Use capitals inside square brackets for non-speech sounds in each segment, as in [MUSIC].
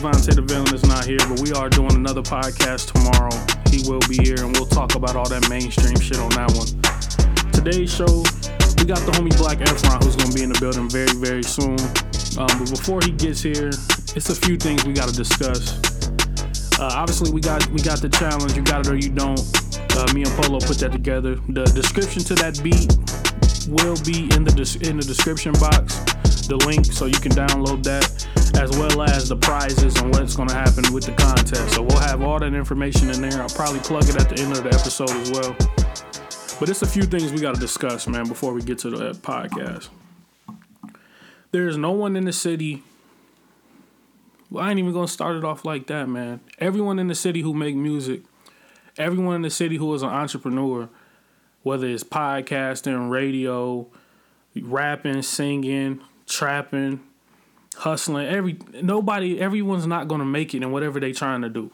Vontae the Villain is not here, but we are doing another podcast tomorrow. He will be here, and we'll talk about all that mainstream shit on that one. Today's show, we got the homie Black Efron who's going to be in the building very, very soon. Um, but before he gets here, it's a few things we got to discuss. Uh, obviously, we got we got the challenge. You got it or you don't. Uh, me and Polo put that together. The description to that beat will be in the des- in the description box. The link so you can download that, as well as the prizes and what's going to happen with the contest. So we'll have all that information in there. I'll probably plug it at the end of the episode as well. But it's a few things we got to discuss, man, before we get to the uh, podcast. There's no one in the city. Well, I ain't even gonna start it off like that, man. Everyone in the city who make music, everyone in the city who is an entrepreneur, whether it's podcasting, radio, rapping, singing, trapping, hustling, every nobody, everyone's not gonna make it in whatever they're trying to do.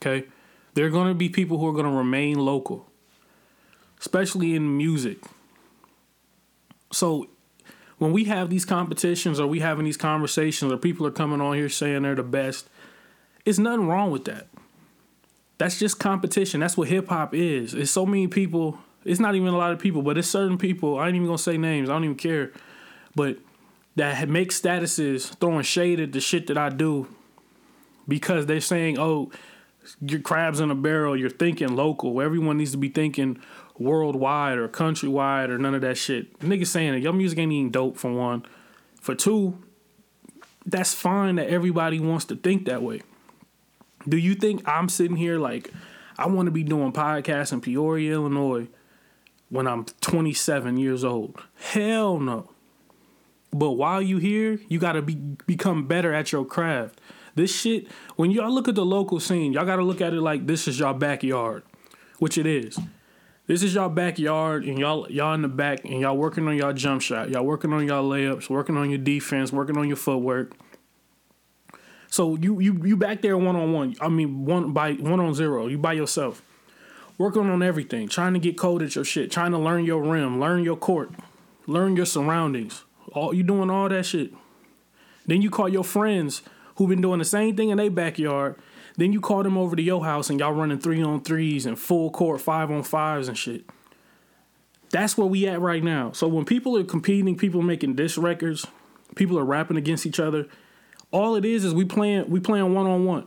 Okay, there are gonna be people who are gonna remain local, especially in music. So when we have these competitions or we having these conversations or people are coming on here saying they're the best, it's nothing wrong with that. That's just competition. That's what hip hop is. It's so many people. It's not even a lot of people, but it's certain people. I ain't even gonna say names. I don't even care. But that make statuses throwing shade at the shit that I do because they're saying, "Oh, your crabs in a barrel." You're thinking local. Everyone needs to be thinking worldwide or countrywide or none of that shit. Niggas saying your music ain't even dope for one. For two, that's fine that everybody wants to think that way. Do you think I'm sitting here like I want to be doing podcasts in Peoria, Illinois when I'm 27 years old? Hell no. But while you here, you gotta be become better at your craft. This shit, when y'all look at the local scene, y'all gotta look at it like this is your backyard, which it is. This is y'all backyard, and y'all y'all in the back, and y'all working on y'all jump shot, y'all working on y'all layups, working on your defense, working on your footwork. So you you you back there one on one. I mean one by one on zero. You by yourself, working on everything, trying to get cold at your shit, trying to learn your rim, learn your court, learn your surroundings. All you doing all that shit. Then you call your friends who've been doing the same thing in their backyard. Then you call them over to your house and y'all running three on threes and full court five on fives and shit. That's where we at right now. So when people are competing, people are making diss records, people are rapping against each other. All it is is we playing we playing one on one.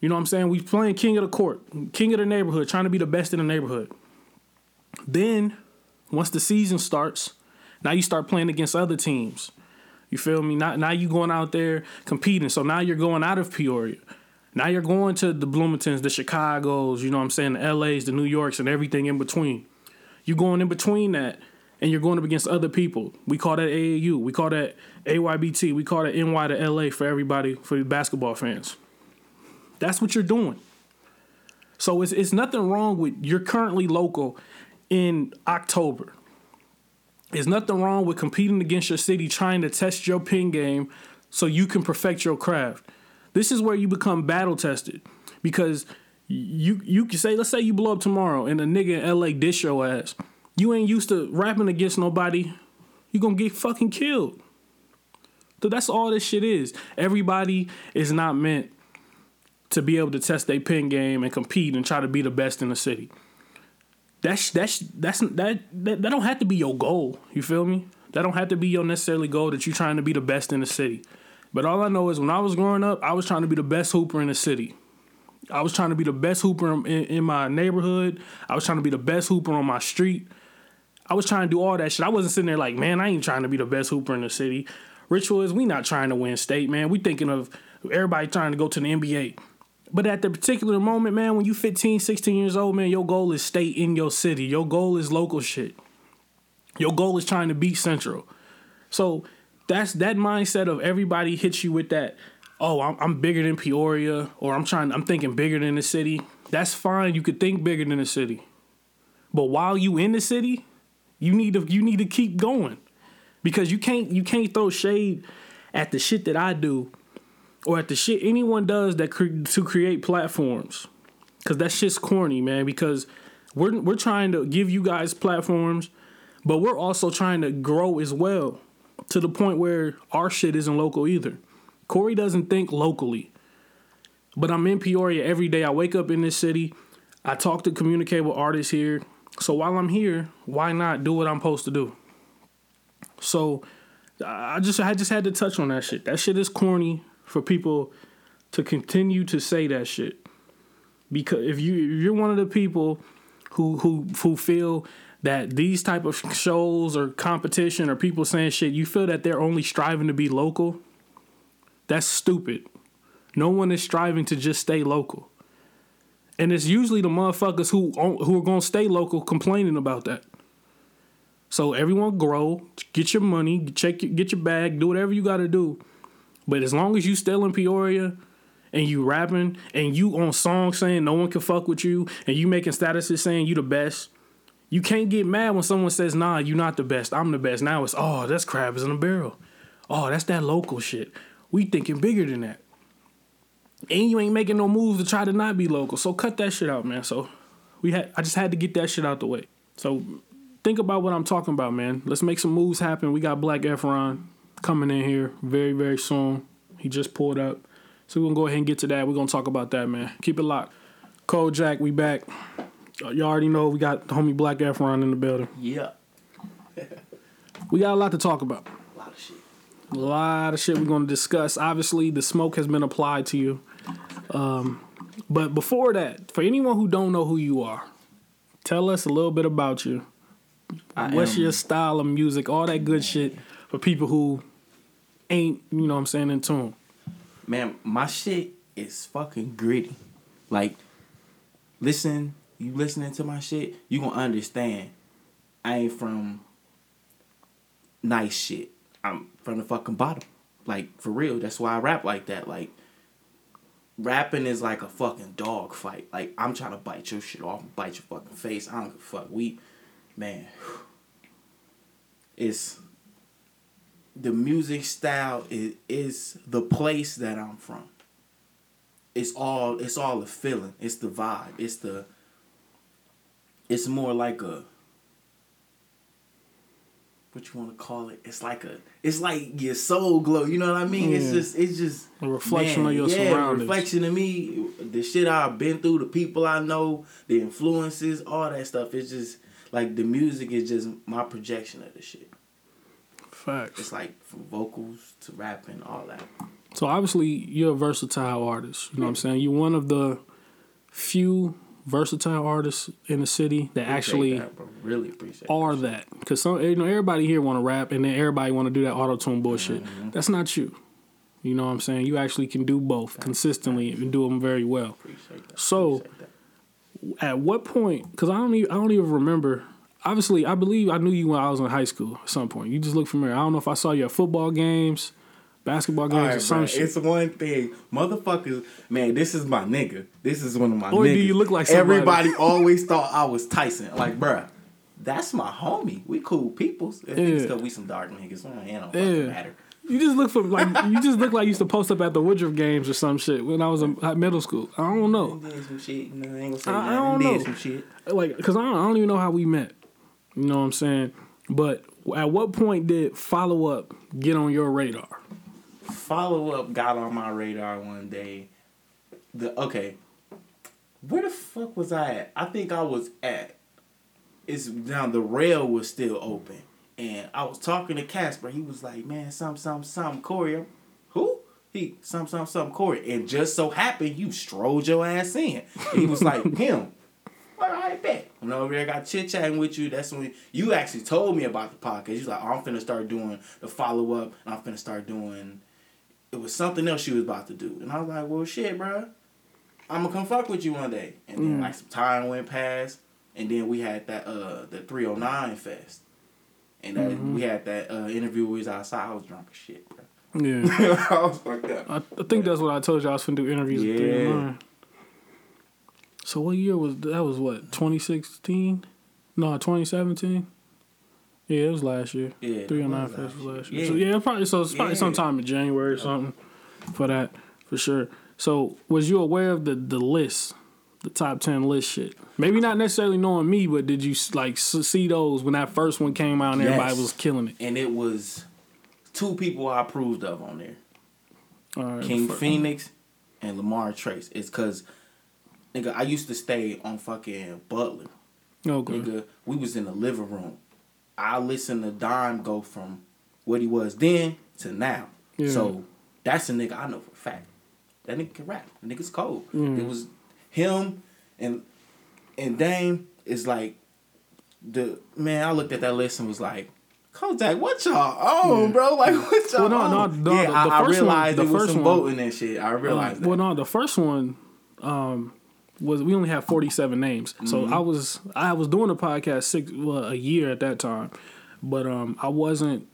You know what I'm saying? We playing king of the court, king of the neighborhood, trying to be the best in the neighborhood. Then, once the season starts, now you start playing against other teams. You feel me? Now, now you going out there competing. So now you're going out of Peoria. Now you're going to the Bloomingtons, the Chicago's, you know what I'm saying, the LA's, the New Yorks, and everything in between. You're going in between that, and you're going up against other people. We call that AAU. We call that AYBT. We call that NY to LA for everybody, for the basketball fans. That's what you're doing. So it's, it's nothing wrong with you're currently local in October. There's nothing wrong with competing against your city, trying to test your pin game so you can perfect your craft. This is where you become battle tested because you you can say let's say you blow up tomorrow and a nigga in LA dish your ass. You ain't used to rapping against nobody. You gonna get fucking killed. So that's all this shit is. Everybody is not meant to be able to test their pin game and compete and try to be the best in the city. That's that's that's that, that that don't have to be your goal. You feel me? That don't have to be your necessarily goal that you're trying to be the best in the city. But all I know is when I was growing up, I was trying to be the best hooper in the city. I was trying to be the best hooper in, in my neighborhood. I was trying to be the best hooper on my street. I was trying to do all that shit. I wasn't sitting there like, man, I ain't trying to be the best hooper in the city. Ritual is we not trying to win state, man. We thinking of everybody trying to go to the NBA. But at the particular moment, man, when you 15, 16 years old, man, your goal is stay in your city. Your goal is local shit. Your goal is trying to beat Central. So that's that mindset of everybody hits you with that. Oh, I'm, I'm bigger than Peoria, or I'm trying. I'm thinking bigger than the city. That's fine. You could think bigger than the city, but while you in the city, you need to you need to keep going because you can't you can't throw shade at the shit that I do or at the shit anyone does that cre- to create platforms because that shit's corny, man. Because we're we're trying to give you guys platforms, but we're also trying to grow as well. to the point where our shit isn't local either. Corey doesn't think locally. But I'm in Peoria every day. I wake up in this city. I talk to communicate with artists here. So while I'm here, why not do what I'm supposed to do? So I just I just had to touch on that shit. That shit is corny for people to continue to say that shit. Because if you if you're one of the people who who who feel that these type of shows or competition or people saying shit, you feel that they're only striving to be local. That's stupid. No one is striving to just stay local. And it's usually the motherfuckers who who are gonna stay local complaining about that. So everyone grow, get your money, check get your bag, do whatever you gotta do. But as long as you still in Peoria and you rapping and you on songs saying no one can fuck with you and you making statuses saying you the best, you can't get mad when someone says, nah, you not the best, I'm the best. Now it's oh, that's crabs in a barrel. Oh, that's that local shit. We thinking bigger than that. And you ain't making no moves to try to not be local. So cut that shit out, man. So we had I just had to get that shit out the way. So think about what I'm talking about, man. Let's make some moves happen. We got Black Efron coming in here very, very soon. He just pulled up. So we're gonna go ahead and get to that. We're gonna talk about that, man. Keep it locked. Cole Jack, we back. You all already know we got the homie Black Efron in the building. Yeah. [LAUGHS] we got a lot to talk about. A lot of shit. A lot of shit we're gonna discuss. Obviously, the smoke has been applied to you. Um, but before that, for anyone who don't know who you are, tell us a little bit about you. I What's am, your style of music? All that good shit for people who ain't, you know what I'm saying, in tune. Man, my shit is fucking gritty. Like, listen, you listening to my shit, you gonna understand I ain't from nice shit. I'm from the fucking bottom. Like, for real. That's why I rap like that. Like, rapping is like a fucking dog fight. Like I'm trying to bite your shit off, bite your fucking face. I don't give a fuck. We, man, it's the music style is is the place that I'm from. It's all it's all the feeling. It's the vibe. It's the. It's more like a what you want to call it. It's like a, it's like your soul glow. You know what I mean? Yeah. It's just, it's just a reflection man, of your yeah, surroundings. reflection of me, the shit I've been through, the people I know, the influences, all that stuff. It's just like the music is just my projection of the shit. Facts. It's like from vocals to rapping, all that. So obviously you're a versatile artist. You know what I'm saying? You're one of the few versatile artists in the city that appreciate actually that, really appreciate are that because some you know everybody here want to rap and then everybody want to do that auto tune bullshit. Mm-hmm. That's not you. You know what I'm saying? You actually can do both consistently and do them very well. So, at what point? Because I don't even I don't even remember. Obviously, I believe I knew you when I was in high school. At some point, you just look familiar. I don't know if I saw you at football games basketball games right, or some bro. shit. It's one thing, motherfuckers. Man, this is my nigga. This is one of my. Or niggas. do you look like somebody? Everybody always thought I was Tyson. Like, bruh, that's my homie. We cool peoples. It's yeah. because we some dark niggas. It don't yeah. matter. You just look for like you just look like you used to post up at the Woodruff games or some shit when I was in middle school. I don't know. some shit. No, I ain't gonna say I, I don't know. Like, cause I don't, I don't even know how we met. You know what I'm saying? But at what point did follow up get on your radar? follow up got on my radar one day. The okay, where the fuck was I at? I think I was at. It's now the rail was still open, and I was talking to Casper. He was like, "Man, some some some Corey, who?" He some some some Corey, and just so happened you strolled your ass in. And he was like, "Him." All right, bet. When over there got chit chatting with you, that's when you actually told me about the podcast. You're like, oh, I'm finna start doing the follow up, and I'm finna start doing it was something else she was about to do. And I was like, well, shit, bro. I'm gonna come fuck with you one day. And then, mm. like, some time went past. And then we had that, uh, the 309 Fest. And that, mm-hmm. we had that uh, interview where we was outside. I was drunk as shit, bro. Yeah. [LAUGHS] I was fucked up. I, I think that's what I told you. I was finna do interviews yeah. 309. So what year was that? Was what 2016? No, 2017. Yeah, it was last year. Yeah, three and nine fest was last year. Yeah. So yeah, probably so it's probably yeah. sometime in January or something for that for sure. So was you aware of the the list, the top ten list shit? Maybe not necessarily knowing me, but did you like see those when that first one came out and yes. everybody was killing it? And it was two people I approved of on there. All right, King Phoenix and Lamar Trace. It's cause nigga, I used to stay on fucking Butler. Okay. Nigga, we was in the living room. I listened to Don go from what he was then to now. Yeah. So that's a nigga I know for a fact. That nigga can rap. The nigga's cold. Mm. It was him and and Dame is like the man. I looked at that list and was like, Kodak, what y'all on, bro? [LAUGHS] Like what y'all Well, no, no, no, yeah, the- I, the I first one- realized the it was first some one- voting and shit. I realized that. Well, no, the first one um, was we only had forty seven names, so Mm-hmm. I was I was doing a podcast six well a year at that time, but um, I wasn't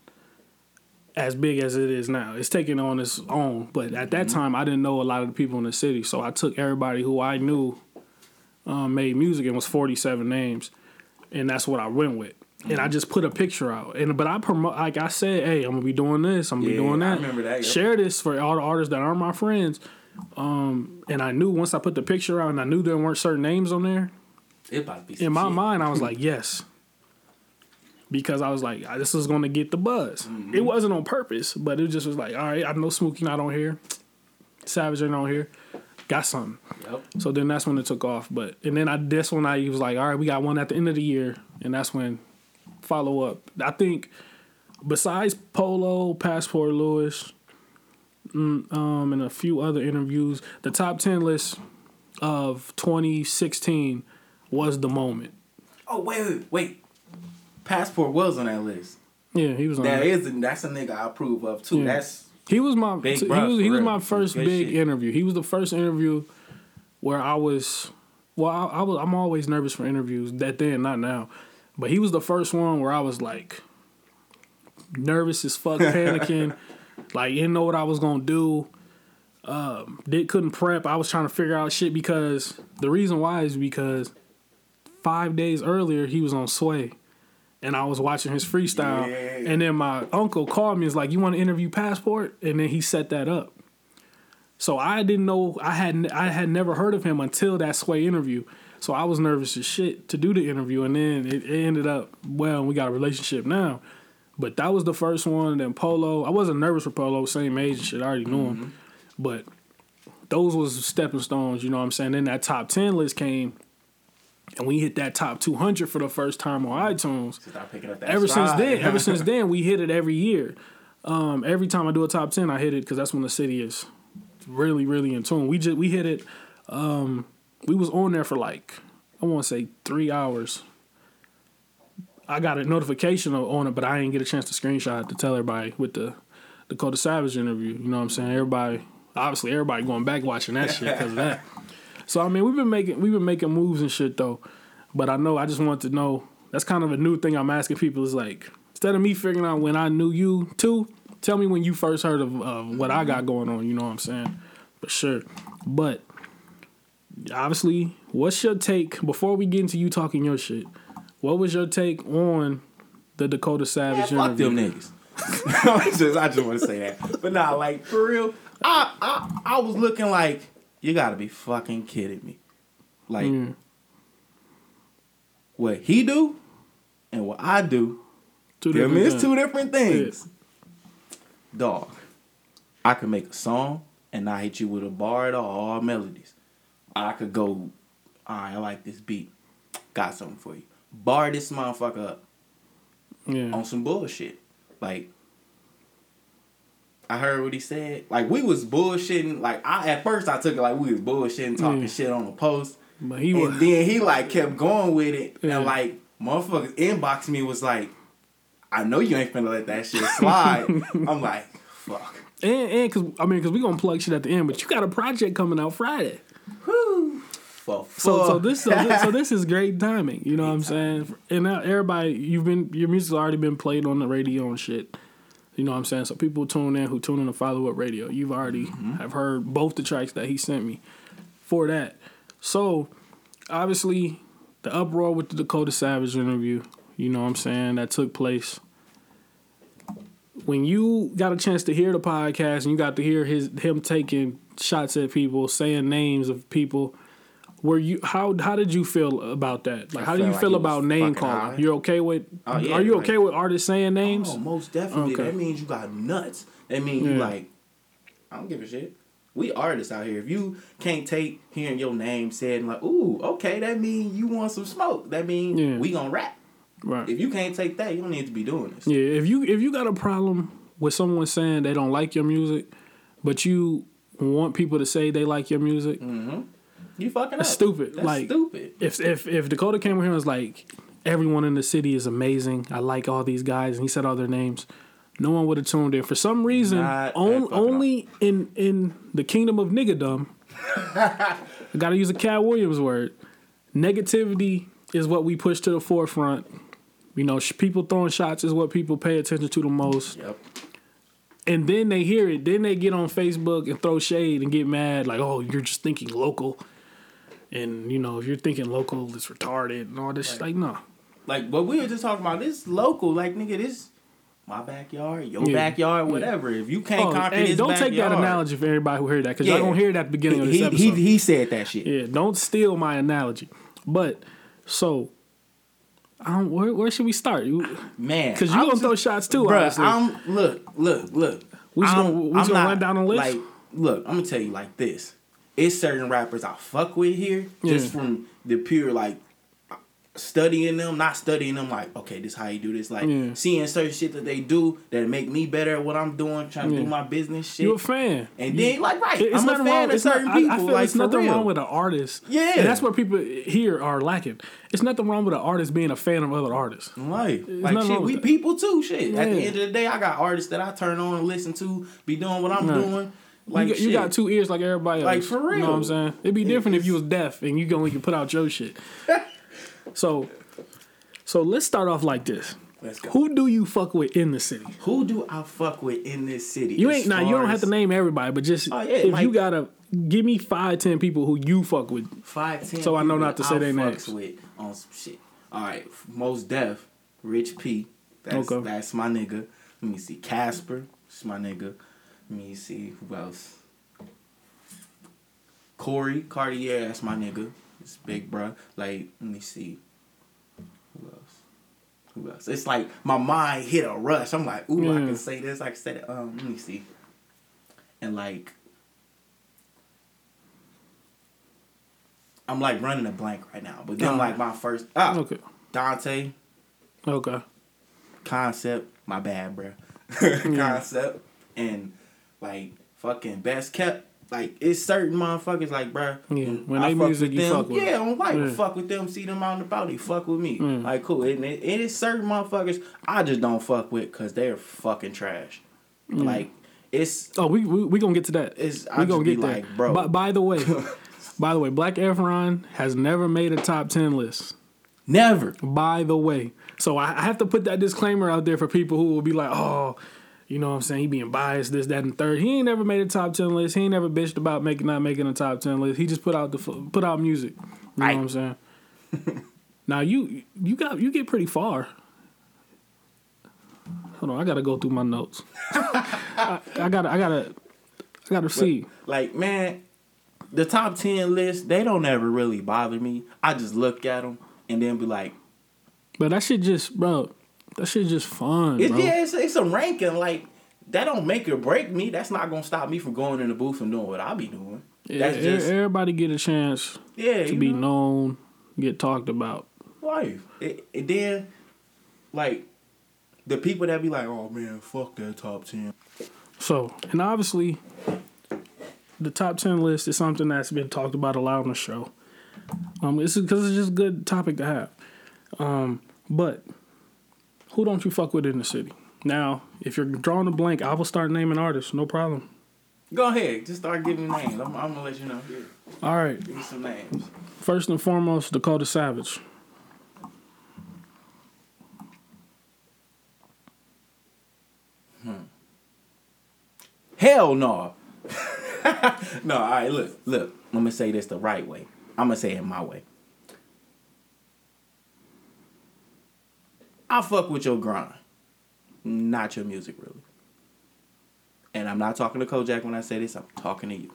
as big as it is now. It's taking on its own, but at that Mm-hmm. time I didn't know a lot of the people in the city, so I took everybody who I knew um, made music and was forty seven names, and that's what I went with. And I Mm-hmm. just put a picture out, and but I promote like I said, hey, I'm gonna be doing this, I'm gonna Yeah, be doing that. that. Share this for all the artists that aren't my friends. Um, and I knew once I put the picture out, and I knew there weren't certain names on there. it about to be In my shit. mind, I was [LAUGHS] like, yes, because I was like, this is going to get the buzz. Mm-hmm. It wasn't on purpose, but it just was like, all right, I know Smookie not on here, Savage ain't on here, got something. Yep. So then that's when it took off. But and then I this one I was like, all right, we got one at the end of the year, and that's when follow up. I think besides Polo, Passport Lewis, um, and a few other interviews, the top ten list of 2016 was the moment. Oh wait, wait, wait. Passport was on that list. Yeah, he was on. That there. is, that's a nigga I approve of too. Yeah. That's He was my he was, he was my first Good big shit. interview. He was the first interview where I was well, I, I was I'm always nervous for interviews that then, not now. But he was the first one where I was like nervous as fuck, [LAUGHS] panicking, like didn't know what I was gonna do. Um, did couldn't prep. I was trying to figure out shit because the reason why is because five days earlier he was on Sway. And I was watching his freestyle, Yeah. and then my uncle called me. and was like, "You want to interview Passport?" And then he set that up. So I didn't know I had I had never heard of him until that Sway interview. So I was nervous as shit to do the interview, and then it, it ended up well. We got a relationship now, but that was the first one. Then Polo, I wasn't nervous for Polo, same age and shit. I already knew him, but those was stepping stones. You know what I'm saying? Then that top ten list came, and we hit that top 200 for the first time on iTunes start picking up that. ever since then, ever since then, we hit it every year. Um, every time I do a top ten, I hit it because that's when the city is really, really in tune. We just we hit it. Um, we was on there for like I want to say three hours. I got a notification on it, but I didn't get a chance to screenshot to tell everybody with the Dakota Savage interview. You know what I'm saying? Everybody, obviously, everybody going back watching that shit because of that. So I mean, we've been making we've been making moves and shit though. But I know I just want to know. That's kind of a new thing I'm asking people. Is like instead of me figuring out when I knew you too, tell me when you first heard of, of what I got going on. You know what I'm saying? For sure. But obviously, what's your take before we get into you talking your shit? What was your take on the Dakota Man, Savage fuck interview? them niggas. [LAUGHS] I just, I just want to say that. But nah, like for real, I, I, I was looking like you got to be fucking kidding me. Like Mm. what he do and what I do, Two I it's things. two different things. Dog, I could make a song and not hit you with a bar at all, all melodies. I could go, all right, I like this beat. Got something for you. Bar this motherfucker up Yeah. on some bullshit. Like I heard what he said. Like we was bullshitting. Like I at first I took it like we was bullshitting, talking Yeah. shit on the post. But he and was. then he like kept going with it. Yeah. And like motherfuckers inbox me was like, I know you ain't finna let that shit slide. [LAUGHS] I'm like, fuck. And and cause I mean, cause we gonna plug shit at the end, but you got a project coming out Friday. Whew. For So so this so this, so [LAUGHS] this is great timing. You know what I'm saying? And now everybody, you've been your music's already been played on the radio and shit. You know what I'm saying? So people tune in who tune in to follow up radio. You've already have heard both the tracks that he sent me for that. So obviously the uproar with the Dakota Savage interview, you know what I'm saying, that took place. When you got a chance to hear the podcast and you got to hear his him taking shots at people, saying names of people, Were you how how did you feel about that? Like, I how do you like feel about name calling? high. You're okay with? Oh, yeah, are you like- okay with artists saying names? Oh, most definitely. Okay. That means you got nuts. That means you like, I don't give a shit. We artists out here. If you can't take hearing your name said like, ooh, okay, that means you want some smoke. That means Yeah. we gonna rap. right. If you can't take that, you don't need to be doing this. Yeah, if you if you got a problem with someone saying they don't like your music, but you want people to say they like your music, mm-hmm. You fucking That's up. stupid. That's Like- stupid. if if if Dakota came over here and was like, everyone in the city is amazing, I like all these guys, and he said all their names, no one would have tuned in. For some reason, Not on, that fucking only in in the kingdom of niggadom, [LAUGHS] I got to use a Katt Williams word. Negativity is what we push to the forefront. You know, sh- people throwing shots is what people pay attention to the most. Yep. And then they hear it. Then they get on Facebook and throw shade and get mad, like, "Oh, you're just thinking local." And you know, if you're thinking local, it's retarded and all this. Like, no, Like what we were just talking about, this local, like nigga, this my backyard, your Yeah. backyard, whatever. If you can't oh, conquer hey, don't take that analogy for everybody who heard that because Yeah. y'all gonna hear it at the beginning of this he, episode. he, he said that shit. yeah, don't steal my analogy. But so, I don't, where where should we start? Man. Because you I'm gonna throw shots too, obviously. I'm look, look, look. We just I'm- gonna- we just gonna not- run down the list? Like, look, I'm gonna tell you like this. It's certain rappers I fuck with here just Yeah. from the pure like studying them, not studying them like, okay, this how you do this. Like Yeah. seeing certain shit that they do that make me better at what I'm doing, trying to Yeah. do my business shit. you a fan, and You- then like right, It's I'm a fan wrong. of It's not, certain I, I people. feel like it's nothing real. wrong with an artist. Yeah. and that's what people here are lacking. It's nothing wrong with an artist being a fan of other artists. Right. There's Like shit, we that. people too. Shit. At the end of the day, I got artists that I turn on and listen to, be doing what I'm doing. Like you, got, you got two ears like everybody else. Like, for real. You know what. I'm saying? It'd be different if you was deaf and you only could put out your shit. [LAUGHS] so, so let's start off like this. Let's go. Who do you fuck with in the city? Who do I fuck with in this city? You ain't now. You don't have to name everybody, but just Oh, yeah, if like- you gotta give me five, ten people who you fuck with. five, ten. So I know not to say their names. With on some shit. All right, most deaf, Rich P. That's Okay. that's my nigga. Let me see, Casper. That's my nigga. Let me see who else. Corey Cartier. That's my nigga. It's big bruh. Like let me see. Who else? Who else? It's like my mind hit a rush. I'm like, ooh, I can say this. I can say that. Um, let me see. And like, I'm like running a blank right now. But then Alright. like my first ah Okay. Dante Okay. concept. My bad, bro. [LAUGHS] concept and like fucking best kept. Like it's certain motherfuckers like bruh. Yeah, when I they fuck music, you them. fuck with Yeah. I'm like Yeah. fuck with them. See them out and about. They fuck with me. Mm. Like cool. And it, it is certain motherfuckers I just don't fuck with because they're fucking trash. Like it's Oh, we we, we gonna get to that. It's- we I gonna get there. like, bro. By, by the way, [LAUGHS] by the way, Black Efron has never made a top ten list. never. By the way, so I, I have to put that disclaimer out there for people who will be like, oh. You know what I'm saying? He being biased, this, that, and third. He ain't never made a top ten list. He ain't never bitched about making not making a top ten list. He just put out the put out music. You know Right. what I'm saying? [LAUGHS] now you you got you get pretty far. Hold on, I gotta go through my notes. [LAUGHS] I, I gotta I gotta I gotta see. Like man, the top ten list they don't ever really bother me. I just look at them and then be like, But that shit just, bro, that shit just fun, It's, yeah, it's, it's a ranking. Like that don't make or break me. That's not gonna stop me from going in the booth and doing what I be doing. That's E- just everybody get a chance yeah, to be know, known, get talked about. life. It, it then like the people that be like, oh man, fuck that top ten. So, and obviously, the top ten list is something that's been talked about a lot on the show. Um, it's because it's just a good topic to have. Um, but who don't you fuck with in the city? Now, if you're drawing a blank, I will start naming artists. No problem. Go ahead, just start giving names. I'm, I'm gonna let you know. Here, All right. give me some names. First and foremost, Dakota Savage. Hmm. Hell no. [LAUGHS] no, all right, look, look. I'm gonna say this the right way. I'm gonna say it my way. I fuck with your grind, not your music, really. And I'm not talking to Kojak when I say this. I'm talking to you.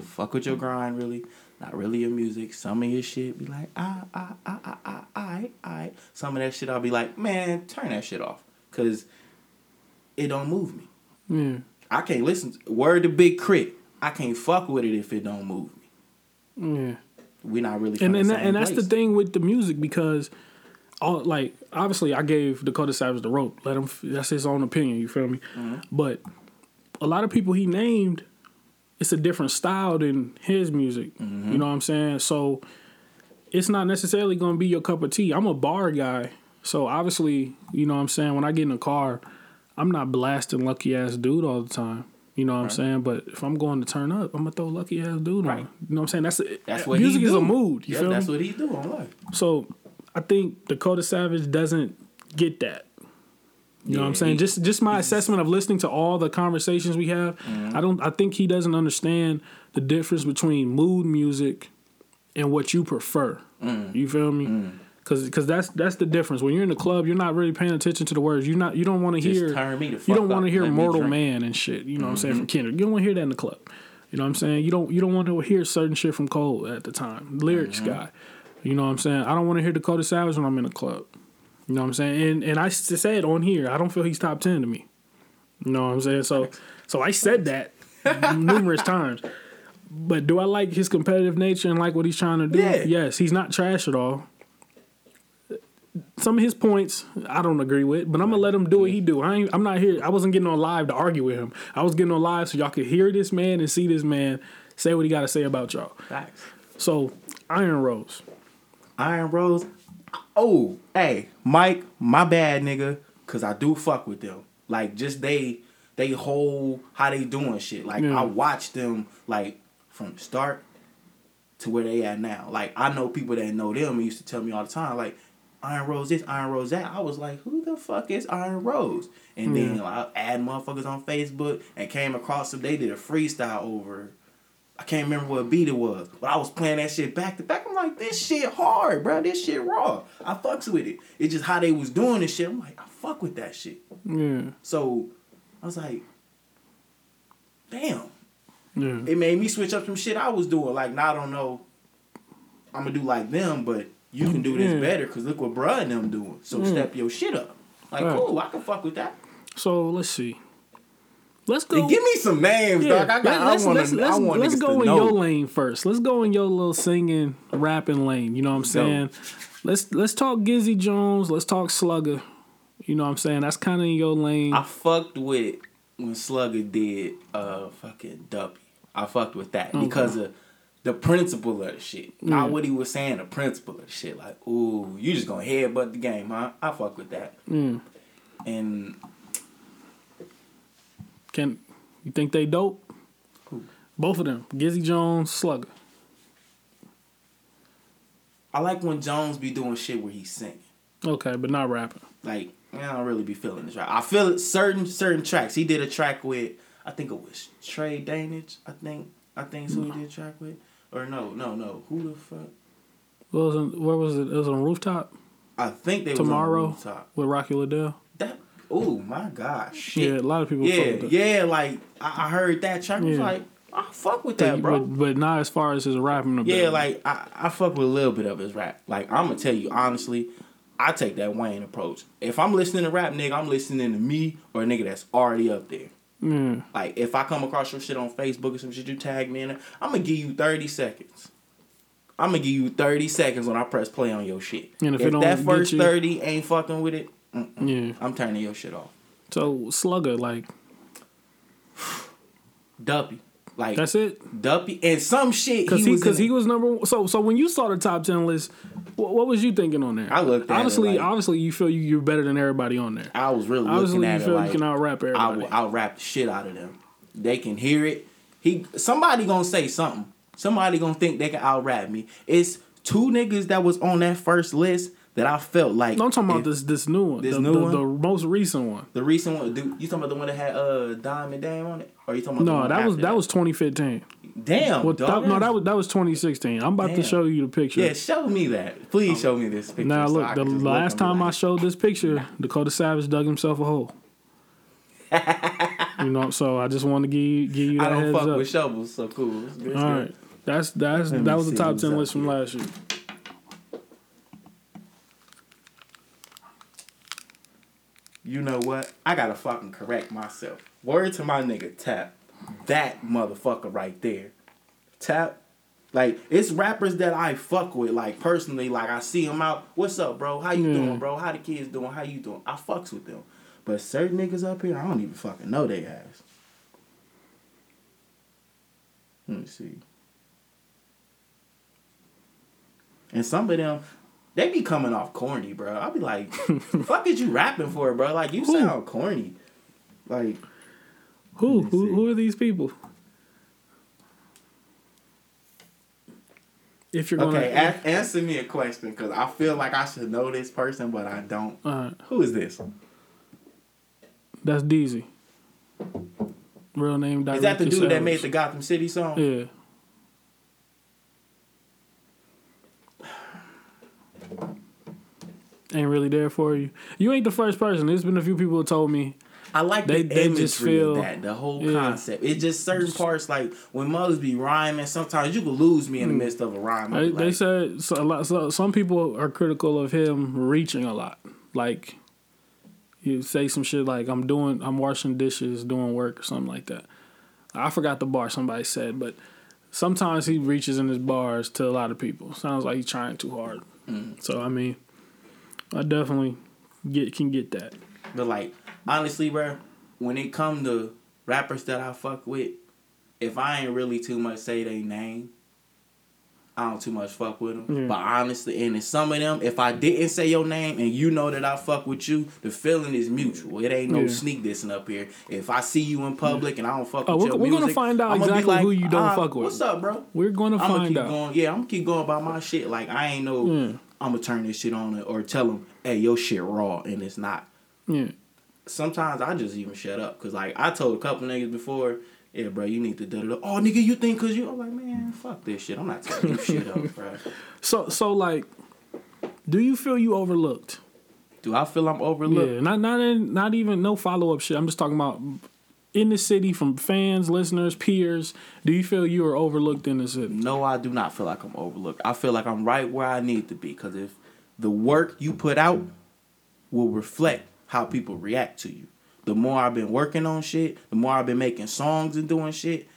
Fuck with your grind, really. not really your music. Some of your shit be like, ah, ah, ah, ah, ah, ah, ah. Some of that shit I'll be like, man, turn that shit off. Cause it don't move me. Yeah. I can't listen. To, word to Big Crit. I can't fuck with it if it don't move me. Yeah. We not really. and and, that, and that's the thing with the music because all like obviously I gave Dakota Savage the rope. Let him. That's his own opinion. You feel me? Mm-hmm. But a lot of people he named, it's a different style than his music. Mm-hmm. You know what I'm saying? So it's not necessarily going to be your cup of tea. I'm a bar guy, so obviously, you know what I'm saying. When I get in a car, I'm not blasting lucky ass dude all the time. You know what I'm saying? But if I'm going to turn up, I'm gonna throw lucky ass dude Right. on. You know what I'm saying? That's That's what music he is a mood. You yeah, feel that's me? what he do on life. So I think Dakota Savage doesn't get that. You know what I'm saying? he- just just my assessment of listening to all the conversations we have, Mm-hmm. I don't I think he doesn't understand the difference between mood music and what you prefer. Mm. You feel me? Cause, Cause that's that's the difference. When you're in the club, you're not really paying attention to the words. You're not you don't want to hear turn me the you don't want to hear Mortal. Man and shit. You know what I'm saying Mm-hmm. from Kendrick. You don't want to hear that in the club. You know what I'm saying? You don't you don't want to hear certain shit from Cole at the time. Lyrics Mm-hmm. guy. You know what I'm saying? I don't want to hear Dakota Savage when I'm in a club. You know what I'm saying? And and I said on here, I don't feel he's top ten to me. You know what I'm saying? So so I said that [LAUGHS] numerous times. But do I like his competitive nature and like what he's trying to do? Yeah. Yes, he's not trash at all. Some of his points I don't agree with, but I'm gonna let him do what he do. I ain't, I'm not here. I wasn't getting on live to argue with him. I was getting on live so y'all could hear this man and see this man say what he got to say about y'all. Facts. So Iron Rose, Iron Rose. Oh, hey, Mike, my bad, nigga, cause I do fuck with them. Like just they, they whole how they doing shit. Like Yeah. I watch them like from start to where they at now. Like I know people that know them and used to tell me all the time, like Iron Rose this, Iron Rose that. I was like, who the fuck is Iron Rose? And then like, I add motherfuckers on Facebook and came across them. They did a freestyle over. I can't remember what beat it was, but I was playing that shit back to back. I'm like, this shit hard, bro. This shit raw. I fucks with it. It's just how they was doing this shit. I'm like, I fuck with that shit. yeah, So I was like, damn. yeah, It made me switch up some shit I was doing. Like, now I don't know. I'm gonna do like them, but you can do this Yeah. better because look what bruh and them doing. So step your shit up. Like, Right. cool, I can fuck with that. So let's see. Let's go. Give me some names, dog. I got. let's, I want let's, to. let's, want let's go in know. your lane first. Let's go in your little singing, rapping lane. You know what I'm saying? Let's let's talk Gizzy Jones. Let's talk Slugger. You know what I'm saying? That's kind of in your lane. I fucked with when Slugger did uh fucking Duppy. I fucked with that because of the principle of the shit. Not Yeah. what he was saying, the principle of the shit. Like, ooh, you just gonna headbutt the game, huh? I fuck with that. Mm. And Can you think they dope? Who? Both of them, Gizzy Jones, Slugger. I like when Jones be doing shit where he's singing. Okay, but not rapping. Like, I don't really be feeling this right. I feel it certain certain tracks. He did a track with I think it was Trey Danage, I think I think who he did a track with. Or no, no, no. Who the fuck? Was it, where was it? It was on rooftop I think they Tomorrow? was on rooftop. with Rocky Liddell. That oh my gosh, shit. Yeah, a lot of people. fuck Yeah, yeah, like I, I heard that track. I was like, I fuck with that, bro. But, but not as far as his rapping. Yeah, like I, I fuck with a little bit of his rap. Like I'm gonna tell you honestly, I take that Wayne approach. If I'm listening to rap, nigga, I'm listening to me or a nigga that's already up there. yeah, Like if I come across your shit on Facebook or some shit you tag me in, it, I'm gonna give you 30 seconds. I'm gonna give you 30 seconds when I press play on your shit. And if if it don't that first you- 30 ain't fucking with it, mm-mm, yeah. I'm turning your shit off. So Slugger, like Duppy. Like that's it. Duppy and some shit Because he, he, was because he was number one. So so when you saw the top ten list, what, what was you thinking on there? I looked at it honestly, like- obviously you feel you, you're better than everybody on there. I was really Obviously looking you at it feel like you can out rap I will out rap the shit out of them. They can hear it. He somebody gonna say something. Somebody gonna think they can out rap me. It's two niggas that was on that first list that I felt like. no, I'm talking about this this new one, This the, new the, one? the most recent one. The recent one, dude, you talking about the one that had uh Diamond Dame on it, or you talking about the No, that was after that was 2015. damn. Well, that, no, that was that was 2016. I'm about to show you the picture. yeah. Show me that, please. Show me this picture. Now look, I the look last be time I showed this picture, Dakota Savage dug himself a hole. [LAUGHS] you know, so I just want to give you, give you that I don't fuck up. with shovels, so cool. It's good, it's All right. That's that's that was the top ten list from here. last year. You know what? I gotta fucking correct myself. Word to my nigga Tap. That motherfucker right there. Tap. Like, it's rappers that I fuck with, like, personally. Like, I see them out. What's up, bro? How you doing, bro? How the kids doing? How you doing? I fucks with them. But certain niggas up here, I don't even fucking know they ass. Let me see. And some of them, they be coming off corny, bro. I'll be like, [LAUGHS] fuck is you rapping for, bro? Like, you Who? sound corny. Like, Who who see. who are these people? If you're gonna okay, a- answer me a question because I feel like I should know this person, but I don't. Who is this? that's Deezy. Real name. Is that the dude that made the Gotham City song? Yeah. Ain't really there for you. You ain't the first person. There's been a few people who told me. I like They- the they imagery just feel- of that, the whole yeah. concept. It's just certain parts, like when mothers be rhyming, sometimes you could lose me in the midst of a rhyme. They, be they said so, a lot, so, some people are critical of him reaching a lot. Like you say some shit like I'm doing, I'm washing dishes, doing work or something like that. I forgot the bar somebody said, but sometimes he reaches in his bars to a lot of people. Sounds like he's trying too hard. Mm. So I mean, I definitely get can get that. But like honestly, bro, when it come to rappers that I fuck with, if I ain't really too much say they name, I don't too much fuck with them. Yeah. But honestly, and in some of them, if I didn't say your name and you know that I fuck with you, the feeling is mutual. It ain't no Yeah. sneak dissing up here. If I see you in public and I don't fuck Oh, with we're- your we're gonna find out I'ma exactly like, who you don't "Ah, fuck with." What's up, bro? We're gonna I'm gonna find keep out. going. Yeah, I'm gonna keep going about my shit. Like I ain't no. I'm gonna turn this shit on or tell them, hey, your shit raw and it's not Yeah, sometimes I just even shut up because like I told a couple niggas before, yeah, bro, you need to da da. Oh, nigga, you think cause you? I'm like, man, fuck this shit. I'm not telling you shit up, bro. [LAUGHS] So so like, do you feel you overlooked? Do I feel I'm overlooked? Yeah, not not in, not even no follow up shit. I'm just talking about in the city from fans, listeners, peers. Do you feel you are overlooked in the city? No, I do not feel like I'm overlooked. I feel like I'm right where I need to be because if the work you put out will reflect how people react to you. The more I've been working on shit, the more I've been making songs and doing shit.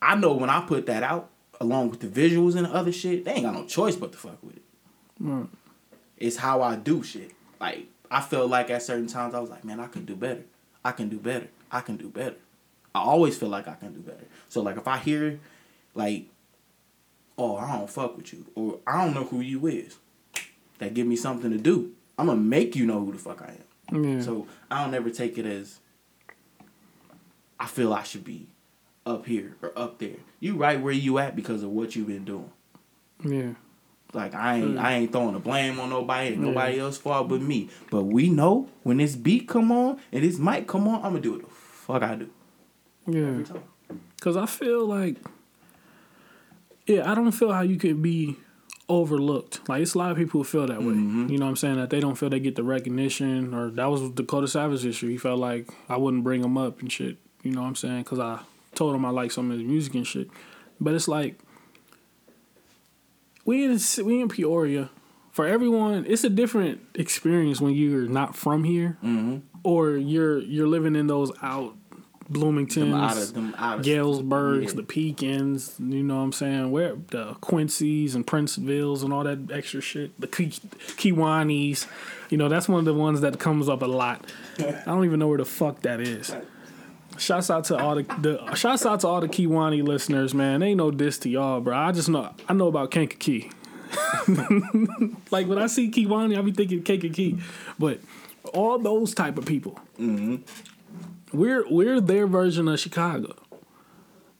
I know when I put that out, along with the visuals and the other shit, they ain't got no choice but to fuck with it. Right. It's how I do shit. Like I felt like at certain times I was like, man, I can do better. I can do better. I can do better. I always feel like I can do better. So like if I hear like, oh, I don't fuck with you, or I don't know who you is, that give me something to do. I'm gonna make you know who the fuck I am. Yeah. So I don't ever take it as I feel I should be up here or up there. You right where you at because of what you've been doing. yeah. Like I ain't mm. I ain't throwing the blame on nobody and Yeah. nobody else fault but me. But we know when this beat come on and this mic come on, I'm gonna do it fuck I do Yeah. every time. Cause I feel like, yeah, I don't feel how you could be overlooked. Like it's a lot of people who feel that way. Mm-hmm. You know what I'm saying? That they don't feel they get the recognition, or that was Dakota Savage issue. He felt like I wouldn't bring him up and shit. You know what I'm saying? Cause I told him I like some of his music and shit. But it's like we in we in Peoria. For everyone, it's a different experience when you're not from here, mm-hmm. or you're you're living in those out Bloomingtons, out of them out of Galesburgs, Yeah. the Pekins, you know what I'm saying? Where the Quincy's and Princevilles and all that extra shit, the Ki- Kewanees, you know, that's one of the ones that comes up a lot. [LAUGHS] I don't even know where the fuck that is. Shouts out to all the, the shouts out to all the Kewanee listeners, man. Ain't no diss to y'all, bro. I just know I know about Kankakee. [LAUGHS] like when I see Kewanee, I be thinking Kankakee, but all those type of people, we're we're their version of Chicago.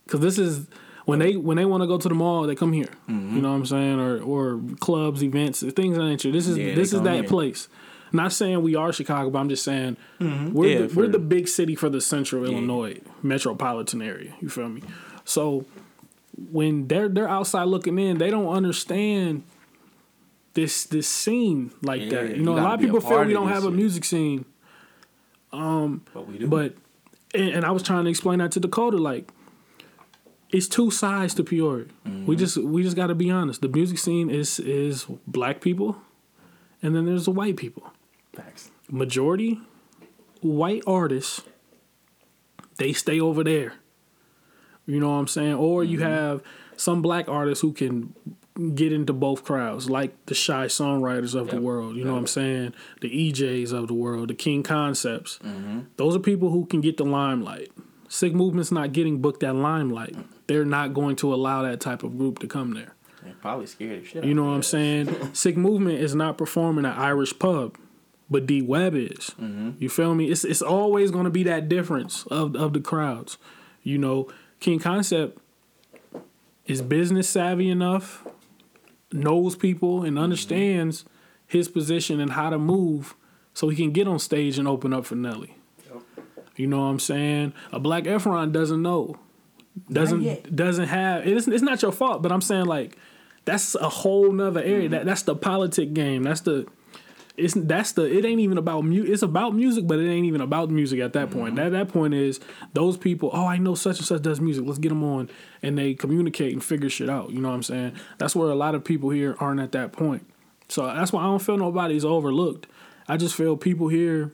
Cause this is when they when they want to go to the mall, they come here. You know what I'm saying, or or clubs, events, things of that nature. This is Yeah, this is that here. place. Not saying we are Chicago, but I'm just saying we're Mm-hmm. Yeah, the, we're the big city for the central Illinois metropolitan area. You feel me? So when they're they're outside looking in, they don't understand this this scene like Yeah, that. You you know, a lot of people feel we don't have a music scene. Um, but we do. But and, and I was trying to explain that to Dakota, like it's two sides to Peoria. Mm-hmm. We just we just got to be honest. The music scene is is black people, and then there's the white people. Facts. Majority white artists, they stay over there. You know what I'm saying? Or you mm-hmm. have some black artists who can get into both crowds, like the shy songwriters of the world. You know what I'm saying? The EJs of the world, the King Concepts. Mm-hmm. Those are people who can get the limelight. Sick Movement's not getting booked that limelight. They're not going to allow that type of group to come there. They're probably scared of shit. You know what. I'm saying? [LAUGHS] Sick Movement is not performing at Irish pub, but D Web is. You feel me? It's it's always going to be that difference of of the crowds. You know, King Concept is business savvy enough, knows people, and understands his position and how to move, so he can get on stage and open up for Nelly. Yep. You know what I'm saying? A Black Efron doesn't know, doesn't doesn't have. It's it's not your fault, but I'm saying like that's a whole nother area. Mm-hmm. That that's the politic game. That's the it's that's the it ain't even about music. It's about music, but it ain't even about music at that point. Mm-hmm. At that point is those people. Oh, I know such and such does music. Let's get them on, and they communicate and figure shit out. You know what I'm saying? That's where a lot of people here aren't at that point. So that's why I don't feel nobody's overlooked. I just feel people here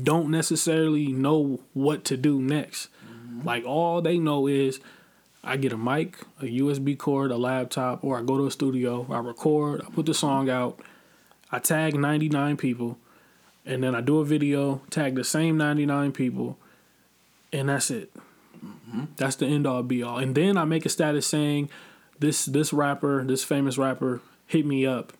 don't necessarily know what to do next. Mm-hmm. Like all they know is I get a mic, a USB cord, a laptop, or I go to a studio, I record, I put the song out, I tag 99 people, and then I do a video, tag the same 99 people, and that's it. That's the end all be all. And then I make a status saying this this rapper, this famous rapper hit me up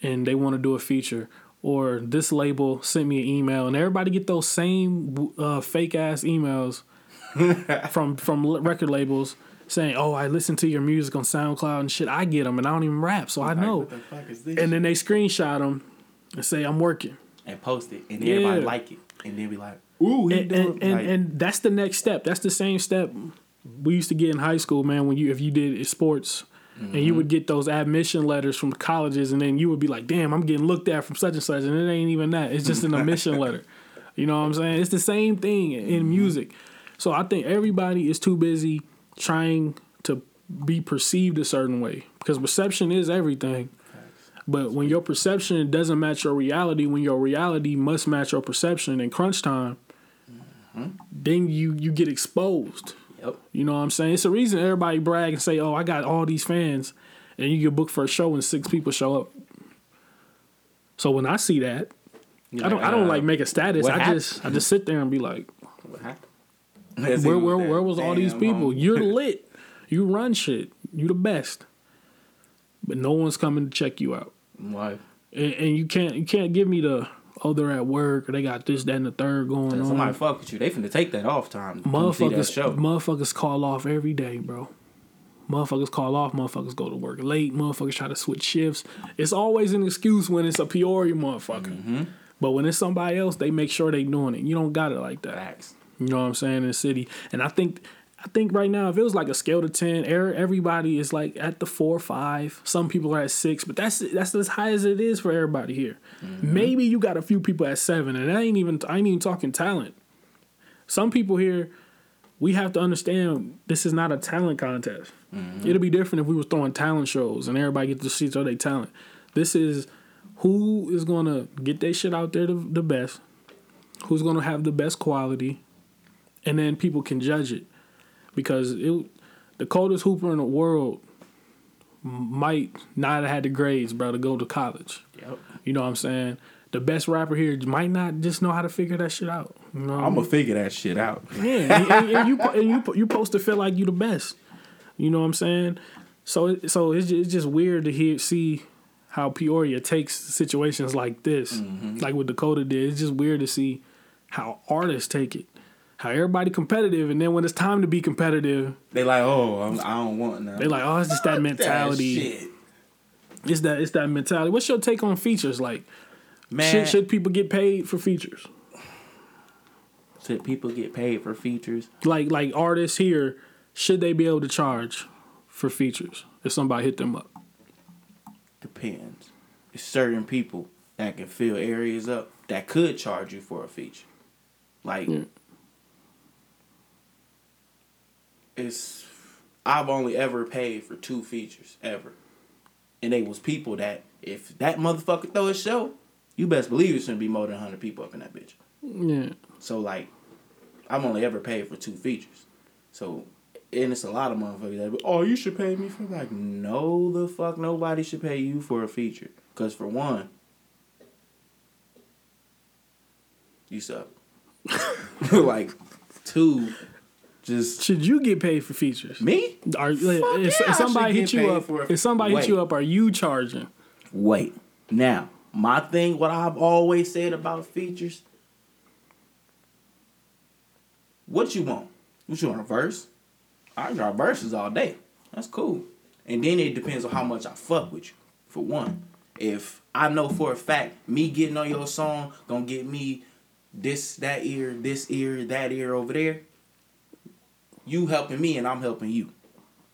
and they want to do a feature or this label sent me an email and everybody get those same uh, fake ass emails [LAUGHS] from from record labels saying, "Oh, I listen to your music on SoundCloud and shit." I get them and I don't even rap, so I know. What the fuck is this? And then they screenshot them and say, "I'm working." and post it, and everybody like it, and then be like, "Ooh, he and, doing and, and, like, and that's the next step. That's the same step we used to get in high school, man. When you if you did sports, and you mm-hmm. would get those admission letters from colleges, and then you would be like, "Damn, I'm getting looked at from such and such," and it ain't even that. It's just an admission letter. You know what I'm saying? It's the same thing in mm-hmm. music. So I think everybody is too busy trying to be perceived a certain way because perception is everything. But when your perception doesn't match your reality, when your reality must match your perception in crunch time, mm-hmm. then you you get exposed. yep, You know what I'm saying? It's a reason everybody brag and say, "Oh, I got all these fans," and you get booked for a show and six people show up. So when I see that, I don't I don't uh, like make a status. I happened? just I just sit there and be like, what happened? "Where where where was all these people? You're [LAUGHS] lit. You run shit. You the best." But no one's coming to check you out. Why? and, and you can't you can't give me the oh they're at work or they got this that and the third going on. Somebody fuck with you. They finna take that off time. to see that Motherfuckers, show. motherfuckers call off every day, bro. Motherfuckers call off. Motherfuckers go to work late. Motherfuckers try to switch shifts. It's always an excuse when it's a Peoria motherfucker. Mm-hmm. But when it's somebody else, they make sure they doing it. You don't got it like that. Facts. You know what I'm saying in the city. And I think I think right now if it was like a scale to ten, er- everybody is like at the four or five. Some people are at six, but that's that's as high as it is for everybody here. Maybe you got a few people at seven, and I ain't even I ain't even talking talent. Some people here, we have to understand this is not a talent contest. It'll be different if we were throwing talent shows and everybody get to see all their talent. This is who is gonna get their shit out there the, the best, who's gonna have the best quality, and then people can judge it because it the coldest hooper in the world might not have had the grades, bro, to go to college. Yep. You know what I'm saying? The best rapper here might not just know how to figure that shit out. You know what I I'm mean? gonna figure that shit out. Yeah, and, and- and you and you you supposed to feel like you the best. You know what I'm saying? So so it's just, it's just weird to hear see how Peoria takes situations like this, mm-hmm. like what Dakota did. It's just weird to see how artists take it, how everybody competitive, and then when it's time to be competitive, They like, oh, I'm, I don't want none. they like, oh, it's just that mentality. shit. It's that it's that mentality. What's your take on features? Like, Man, should should people get paid for features? should people get paid for features? Like like artists here, should they be able to charge for features if somebody hit them up? Depends. It's certain people that can fill areas up that could charge you for a feature. Like. It's I've only ever paid for two features ever, and they was people that if that motherfucker throw a show, you best believe it's gonna be more than hundred people up in that bitch. Yeah. So like, I've only ever paid for two features. So, and it's a lot of motherfuckers that, oh, you should pay me for like, no, the fuck, nobody should pay you for a feature. Cause for one, you suck. [LAUGHS] like, two, just Should you get paid for features? me. Are if, yeah, if somebody hit you up? for. If somebody hit you up, are you charging? Wait. Now, my thing, what I've always said about features. What you want? What you want, a verse? I draw verses all day. That's cool. And then it depends on how much I fuck with you. For one, if I know for a fact me getting on your song gonna get me this that ear, this ear, that ear over there, you helping me and I'm helping you.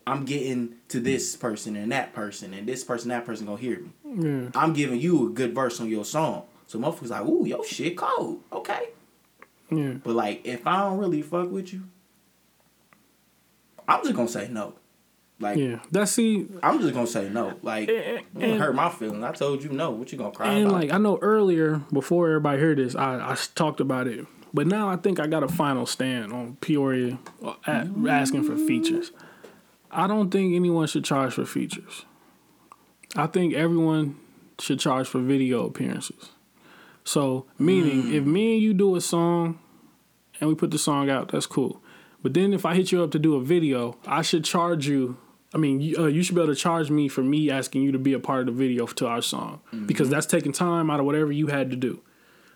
I'm getting to this person and that person and this person, that person gonna hear me. Yeah. I'm giving you a good verse on your song. So motherfuckers like, ooh, your shit cold. Okay. Yeah. But like if I don't really fuck with you, I'm just gonna say no. Like Yeah. That's see I'm just gonna say no. Like And- it and- hurt my feelings. I told you no. What you gonna cry and about? like I know earlier before everybody heard this, I I talked about it. But now I think I got a final stand on Peoria uh, at, asking for features. I don't think anyone should charge for features. I think everyone should charge for video appearances. So, meaning, if me and you do a song and we put the song out, that's cool. But then if I hit you up to do a video, I should charge you. I mean, you, uh, you should be able to charge me for me asking you to be a part of the video to our song because that's taking time out of whatever you had to do.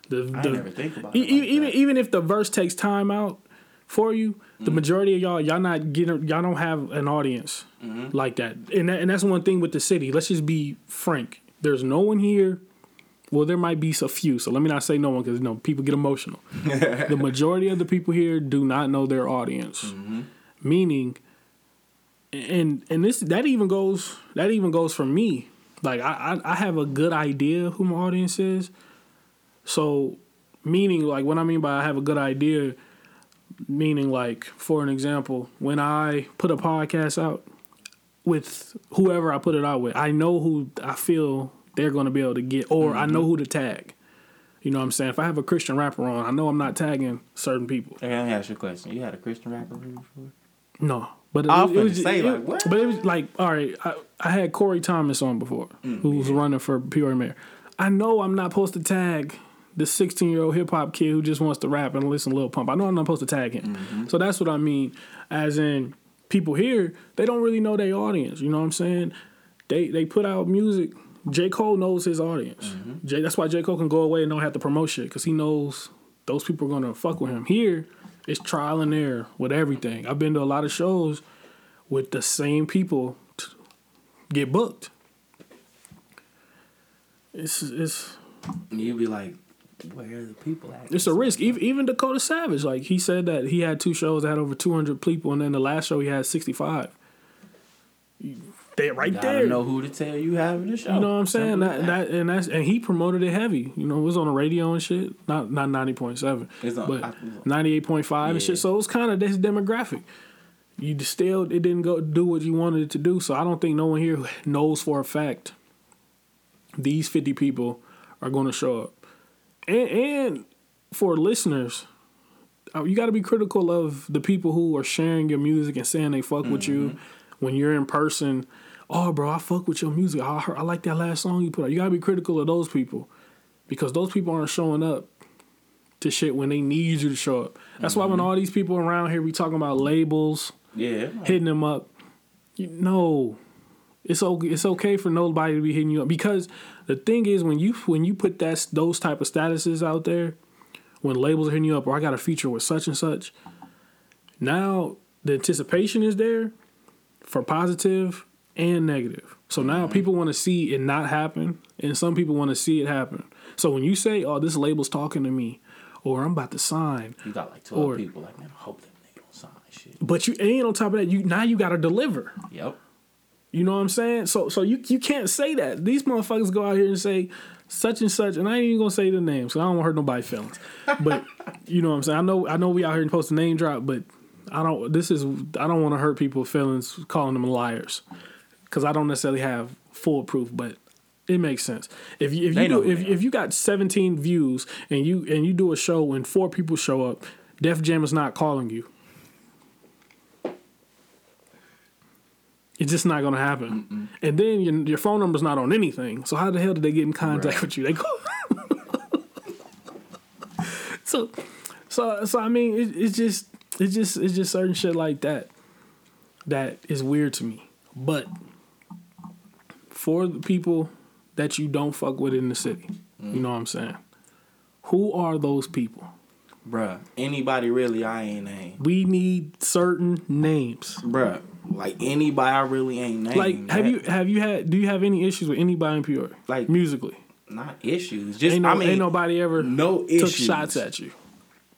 The, I the- never think about e- it. e- even that. even if the verse takes time out for you, the mm-hmm. majority of y'all y'all not getting y'all don't have an audience mm-hmm. like that. And that, and that's one thing with the city. Let's just be frank. There's no one here. Well, there might be a few. So let me not say no one because you know people get emotional. [LAUGHS] the majority of the people here do not know their audience. Mm-hmm. Meaning, and and this that even goes that even goes for me. Like I, I I have a good idea who my audience is. So meaning like what I mean by I have a good idea, meaning like for an example, when I put a podcast out with whoever I put it out with, I know who I feel they're gonna be able to get or I know who to tag. You know what I'm saying? If I have a Christian rapper on, I know I'm not tagging certain people. Okay, let me ask you a question. You had a Christian rapper before? No. But it, I was it was say, it- like, what? But it was like, all right, I, I had Corey Thomas on before, Mm, who was running for Peoria mayor. I know I'm not supposed to tag the 16 year old hip hop kid who just wants to rap and listen to Lil Pump. I know I'm not supposed to tag him. Mm-hmm. So that's what I mean. As in, people here, they don't really know their audience. You know what I'm saying? They they put out music. J. Cole knows his audience. Mm-hmm. J, that's why J. Cole can go away and don't have to promote shit because he knows those people are going to fuck with him. Here, it's trial and error with everything. I've been to a lot of shows with the same people t- get booked. It's it's you'd be like, where are the people at? it's a risk. Even even Dakota Savage, like he said that he had two shows that had over two hundred people, and then the last show he had sixty five. They right You gotta there. know who to tell you having the show. You know what I'm saying? Simple That, as that and that's and he promoted it heavy. You know, it was on the radio and shit. Not not ninety point seven, It's on- but I- ninety eight point five and shit. So it was kind of this demographic. You just still it didn't go do what you wanted it to do. So I don't think no one here knows for a fact these fifty people are going to show up. And and for listeners, uh, you got to be critical of the people who are sharing your music and saying they fuck with you when you're in person. Oh, bro, I fuck with your music. I, heard, I like that last song you put out. You got to be critical of those people because those people aren't showing up to shit when they need you to show up. That's why when all these people around here be talking about labels, Yeah. hitting them up, you know, it's okay. It's okay for nobody to be hitting you up because the thing is when you when you put that those type of statuses out there, when labels are hitting you up, or I got a feature with such and such. Now the anticipation is there for positive and negative. So now mm-hmm. people want to see it not happen, and some people want to see it happen. So when you say, "Oh, this label's talking to me," or "I'm about to sign," You got like 12 Or- people like, man, I hope that nigga don't sign shit. but you and on top of that, you now you got to deliver. Yep. You know what I'm saying? So so you you can't say that. These motherfuckers go out here and say such and such, and I ain't even gonna say the names, so I don't want to hurt nobody's feelings. But [LAUGHS] you know what I'm saying? I know I know we out here supposed to name drop, but I don't. This is. I don't want to hurt people's feelings calling them liars, because I don't necessarily have full proof, but it makes sense. If you if They you do, if, if you got 17 views and you and you do a show and four people show up, Def Jam is not calling you. It's just not gonna happen. And then your, your phone number's not on anything. So how the hell did they get in contact Right. with you? They call. [LAUGHS] so, so, so I mean, it, it's just, it's just, it's just certain shit like that that is weird to me. But for the people that you don't fuck with in the city, you know what I'm saying? Who are those people? Bruh, anybody really I ain't name. We need certain names. Bruh, like anybody I really ain't name. Like, have you have you had? Do you have any issues with anybody in Peoria? Like- musically, not issues? Just ain't no, I mean, ain't nobody ever no took issues. shots at you.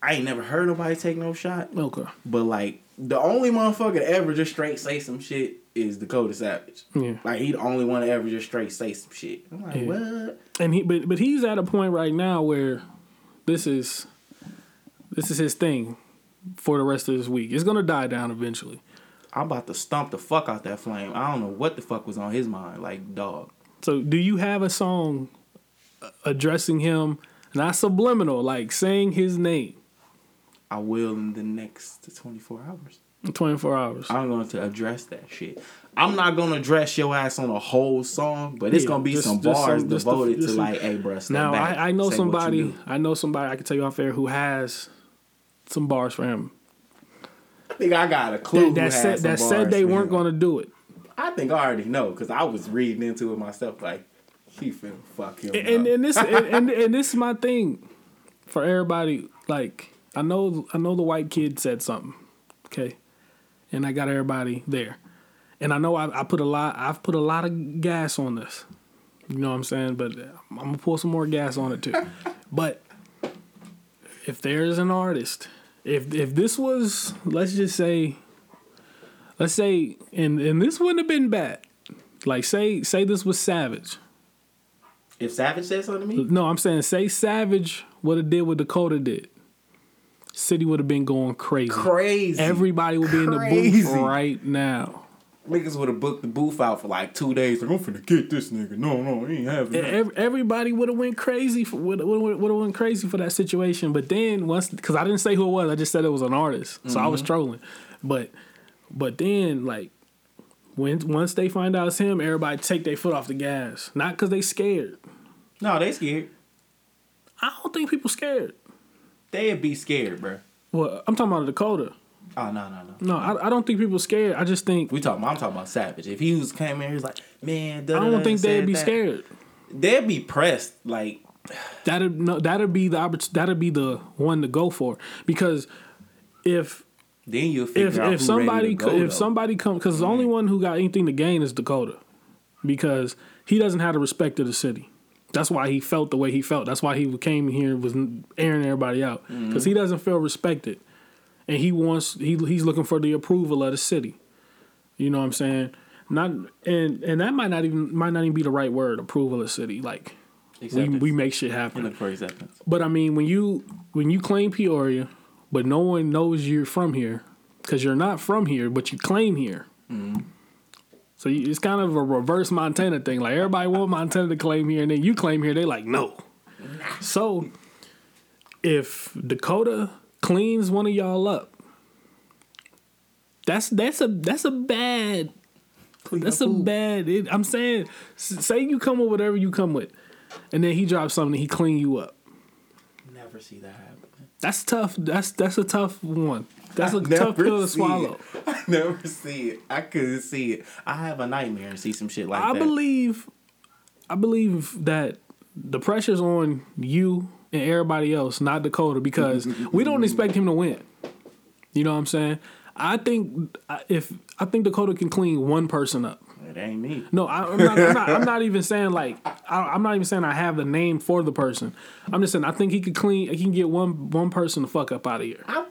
I ain't never heard nobody take no shot. Okay, But like the only motherfucker to ever just straight say some shit is Dakota Savage. yeah. Like he the only one to ever just straight say some shit. I'm like, Yeah. what? and he but but he's at a point right now where this is this is his thing for the rest of this week. It's gonna die down eventually. I'm about to stomp the fuck out that flame. I don't know what the fuck was on his mind. Like, dog. So do you have a song addressing him, not subliminal, like saying his name I will in the next 24 hours. 24 hours? I'm going to address that shit. I'm not going to address your ass on a whole song, but it's Yeah, going to be just- some just bars some- just the- devoted to like, hey, bro, Now back, I, I know say what you somebody. I know somebody. I can tell you off air who has some bars for him. I think I got a clue. That, that said that said they weren't going to do it. I think I already know because I was reading into it myself. Like, he finna fuck him and up. and this and, and and this is my thing for everybody. Like I know I know the white kid said something, okay, and I got everybody there, and I know I, I put a lot. I've put a lot of gas on this. You know what I'm saying? But I'm gonna pour some more gas on it too. [LAUGHS] but if there's an artist, if if this was, let's just say, let's say, and and this wouldn't have been bad. Like say say this was Savage. if Savage said something to me, No, I'm saying say Savage would have did what Dakota did. City would have been going crazy. crazy. Everybody would be in the booth right now. Niggas would have booked the booth out for like two days. Like, I'm finna get this nigga. No, no, he ain't having. Ev- Everybody would have went crazy for would would have went crazy for that situation. But then once, because I didn't say who it was, I just said it was an artist, so I was Mm-hmm. trolling. But but then like when once they find out it's him, everybody take their foot off the gas. Not because they scared. No, they scared. I don't think people scared. They'd be scared, bro. Well, I'm talking about Dakota. Oh no, no, no. No, I, I don't think people scared. I just think We talking. I'm talking about Savage. If he was came in, he was like, man, I don't think they'd be scared. They'd be pressed. Like, That'd no, that'd be the that'd be the one to go for because if then you'll if out if somebody go, if though. somebody come because the only mm-hmm. one who got anything to gain is Dakota because he doesn't have the respect of the city. That's why he felt the way he felt. That's why he came here and was airing everybody out because mm-hmm. he doesn't feel respected, and he wants he he's looking for the approval of the city. You know what I'm saying? Not and and that might not even might not even be the right word. Approval of the city. Like we, Acceptance. we make shit happen. look for acceptance. But I mean, when you when you claim Peoria, but no one knows you're from here because you're not from here, but you claim here. Mm-hmm. So you, it's kind of a reverse Montana thing. Like everybody want Montana to claim here, and then you claim here, they like no. So if Dakota cleans one of y'all up, that's that's a that's a bad that's a bad. It, I'm saying, say you come with whatever you come with, and then he drops something, he clean you up. Never see that happen. That's tough. That's that's a tough one. That's a I tough pill to swallow. it. [LAUGHS] I never see it. I couldn't see it. I have a nightmare and see some shit like I that. believe, I believe that the pressure's on you and everybody else, not Dakota, because we don't expect him to win. You know what I'm saying? I think if I think Dakota can clean one person up. it ain't me. No, I, I'm, not, I'm, not, I'm not even saying like I, I'm not even saying I have the name for the person. I'm just saying I think he could clean. He can get one one person the fuck up out of here. I,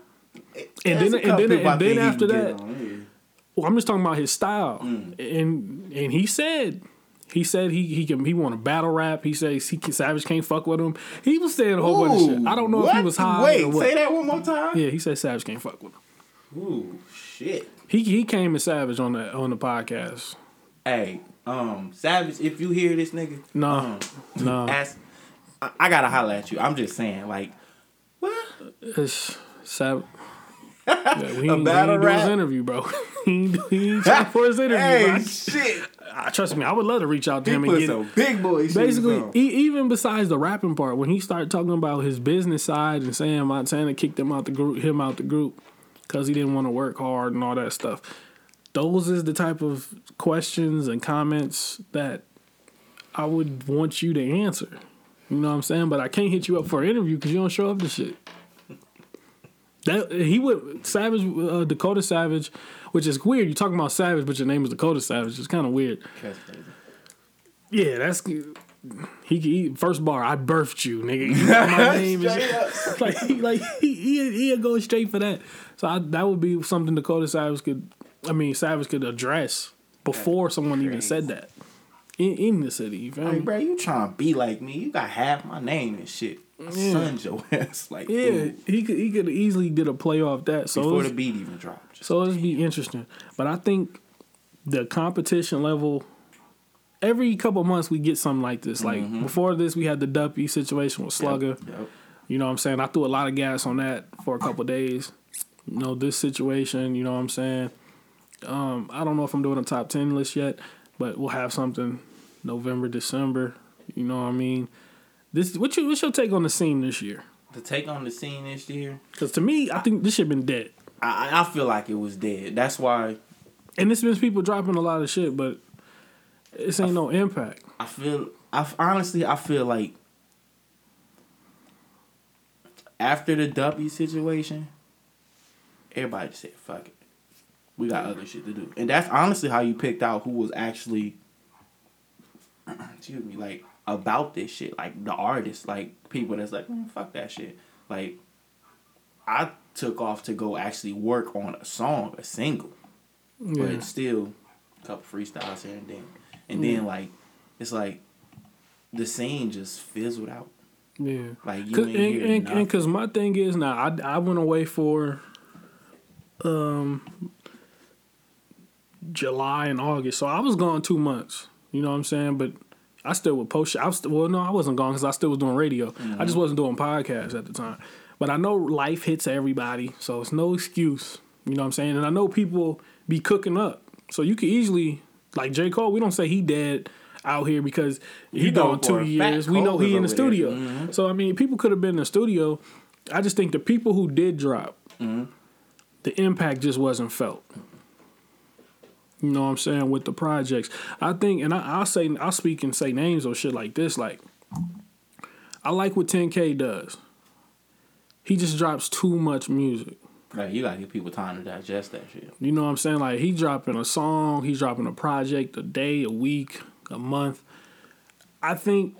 And then- and then- and then after that- get on, Well, I'm just talking about his style, Mm. and and he said he said he he can he want to battle rap. He says he can, Savage can't fuck with him. He was saying a whole bunch of shit. I don't know if he was high Wait, or what. say that one more time. Yeah, he said Savage can't fuck with him. Ooh, shit. He he came as Savage on the on the podcast. Hey, um, Savage, if you hear this nigga, No, um, no. ask. I, I gotta holler at you. I'm just saying, like, what? It's Savage. Yeah, [LAUGHS] we A battle he ain't do his rap? interview, bro. [LAUGHS] he ain't, do- he ain't try for his interview. Hey, bro. shit. I- trust me, I would love to reach out to He him and get some big boy basically e- even besides the rapping part when he started talking about his business side and saying Montana kicked him out the group him out the group because he didn't want to work hard and all that stuff those is the type of questions and comments that I would want you to answer you know what I'm saying but I can't hit you up for an interview because you don't show up to shit that he would Savage uh, Dakota Savage which is weird you're talking about Savage but your name is Dakota Savage it's kind of weird That's crazy. yeah, that's he, he first bar. I birthed you, nigga. You know my [LAUGHS] name is [LAUGHS] like he like he he he'd go straight for that. So I, that would be something Dakota Savage could, I mean Savage could address before someone even said that in in the city. You feel Like, me? bro, you trying to be like me? You got half my name and shit. I Son your [LAUGHS] ass like Yeah, ooh, he could he could easily did a play off that. So before the beat even dropped. Just So it'll be interesting. But I think the competition level, every couple months we get something like this. Like before this, we had the Duppy situation with Slugger. Yep. You know what I'm saying? I threw a lot of gas on that for a couple days. You know, this situation, you know what I'm saying? Um, I don't know if I'm doing a top 10 list yet, but we'll have something November, December. You know what I mean? This what you what's your take on the scene this year? The take on the scene this year, Because to me, I think this shit been dead. I I I feel like it was dead. That's why And it's been people dropping a lot of shit, but this ain't no impact. I feel I honestly I feel like after the W situation, everybody just said fuck it. We got other shit to do. And that's honestly how you picked out who was actually [CLEARS THROAT] excuse me, like about this shit. Like the artists, like people that's like, "Mm, fuck that shit. Like I took off to go actually work on a song, a single. Yeah. But still a couple freestyles here and then. And then like it's like the scene just fizzled out. Yeah. Like you Cause, ain't and, and, and cause my thing is now I, I went away for um July and August, so I was gone two months. You know what I'm saying? But I still would post. I was still, well, no, I wasn't gone because I still was doing radio. I just wasn't doing podcasts at the time. But I know life hits everybody, so it's no excuse. You know what I'm saying? And I know people be cooking up, so you could easily like J Cole. We don't say he dead out here because he You gone two years. We know he in the studio. Mhm. So I mean, people could have been in the studio. I just think the people who did drop, Mm-hmm. the impact just wasn't felt. You know what I'm saying with the projects. I think, and I, I'll say, I'll speak and say names or shit like this. Like, I like what 10K does. He just drops too much music. Like you gotta give people time to digest that shit. You know what I'm saying? Like he dropping a song, he's dropping a project a day, a week, a month. I think,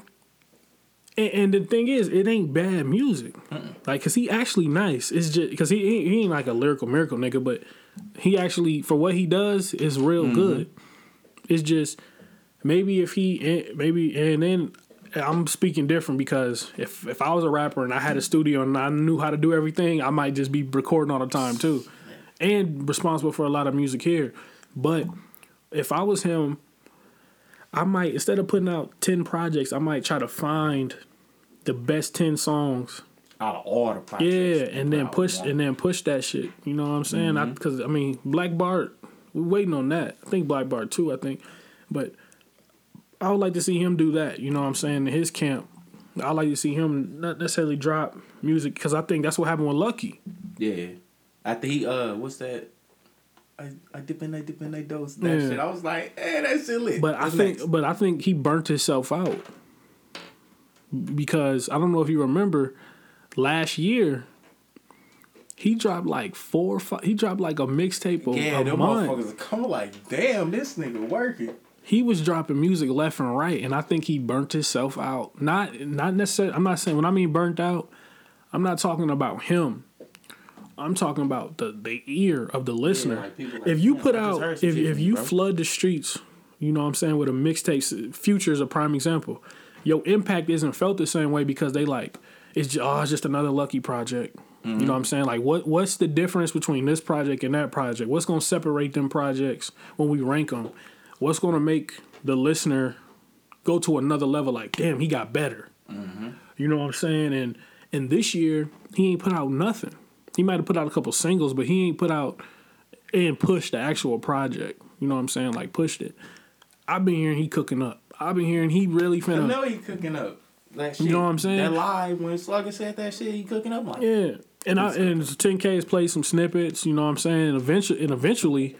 and, and the thing is, it ain't bad music. Like, cause he actually nice. It's just cause he he he ain't like a lyrical miracle nigga, but he actually for what he does is real mm-hmm. good. It's just maybe if he maybe and then I'm speaking different because if if I was a rapper and I had a studio and I knew how to do everything, I might just be recording all the time too, and responsible for a lot of music here. But if I was him, I might instead of putting out ten projects, I might try to find the best ten songs Out of all the projects. yeah, and then push and then push that shit. You know what I'm saying? Mm-hmm. Because I, mean, Black Bart, we're waiting on that. I think Black Bart too. I think, but I would like to see him do that. You know what I'm saying? In his camp, I like to see him not necessarily drop music because I think that's what happened with Lucky. Yeah. After he uh what's that? I, I dip in, I dip in, I dose. That Yeah. shit. I was like, hey, that shit lit. But I think, next? but I think he burnt himself out because I don't know if you remember last year. He dropped like four, five, he dropped like a mixtape a, yeah, a them month. motherfuckers are coming like, damn, this nigga working. he was dropping music left and right, and I think he burnt himself out. Not not necessarily. I'm not saying when I mean burnt out, I'm not talking about him. I'm talking about the the ear of the listener. like like, if you "Damn, put out, if if you you, bro." flood the streets, you know what I'm saying with a mixtape. Future is a prime example. Your impact isn't felt the same way because they like it's just, oh it's just another lucky project. You mm-hmm. know what I'm saying? Like what what's the difference between this project and that project? What's going to separate them projects when we rank them? What's going to make the listener go to another level like, "Damn, he got better." Mm-hmm. You know what I'm saying? And and this year he ain't put out nothing. He might have put out a couple singles, but he ain't put out and pushed the actual project. You know what I'm saying? Like pushed it. I've been hearing he cooking up. I've been hearing he really finna. I know he cooking up. That shit, You know what I'm saying? That live when Slugger said that shit, he cooking up like. Yeah, and I and 10K has played some snippets. You know what I'm saying? And eventually, and eventually,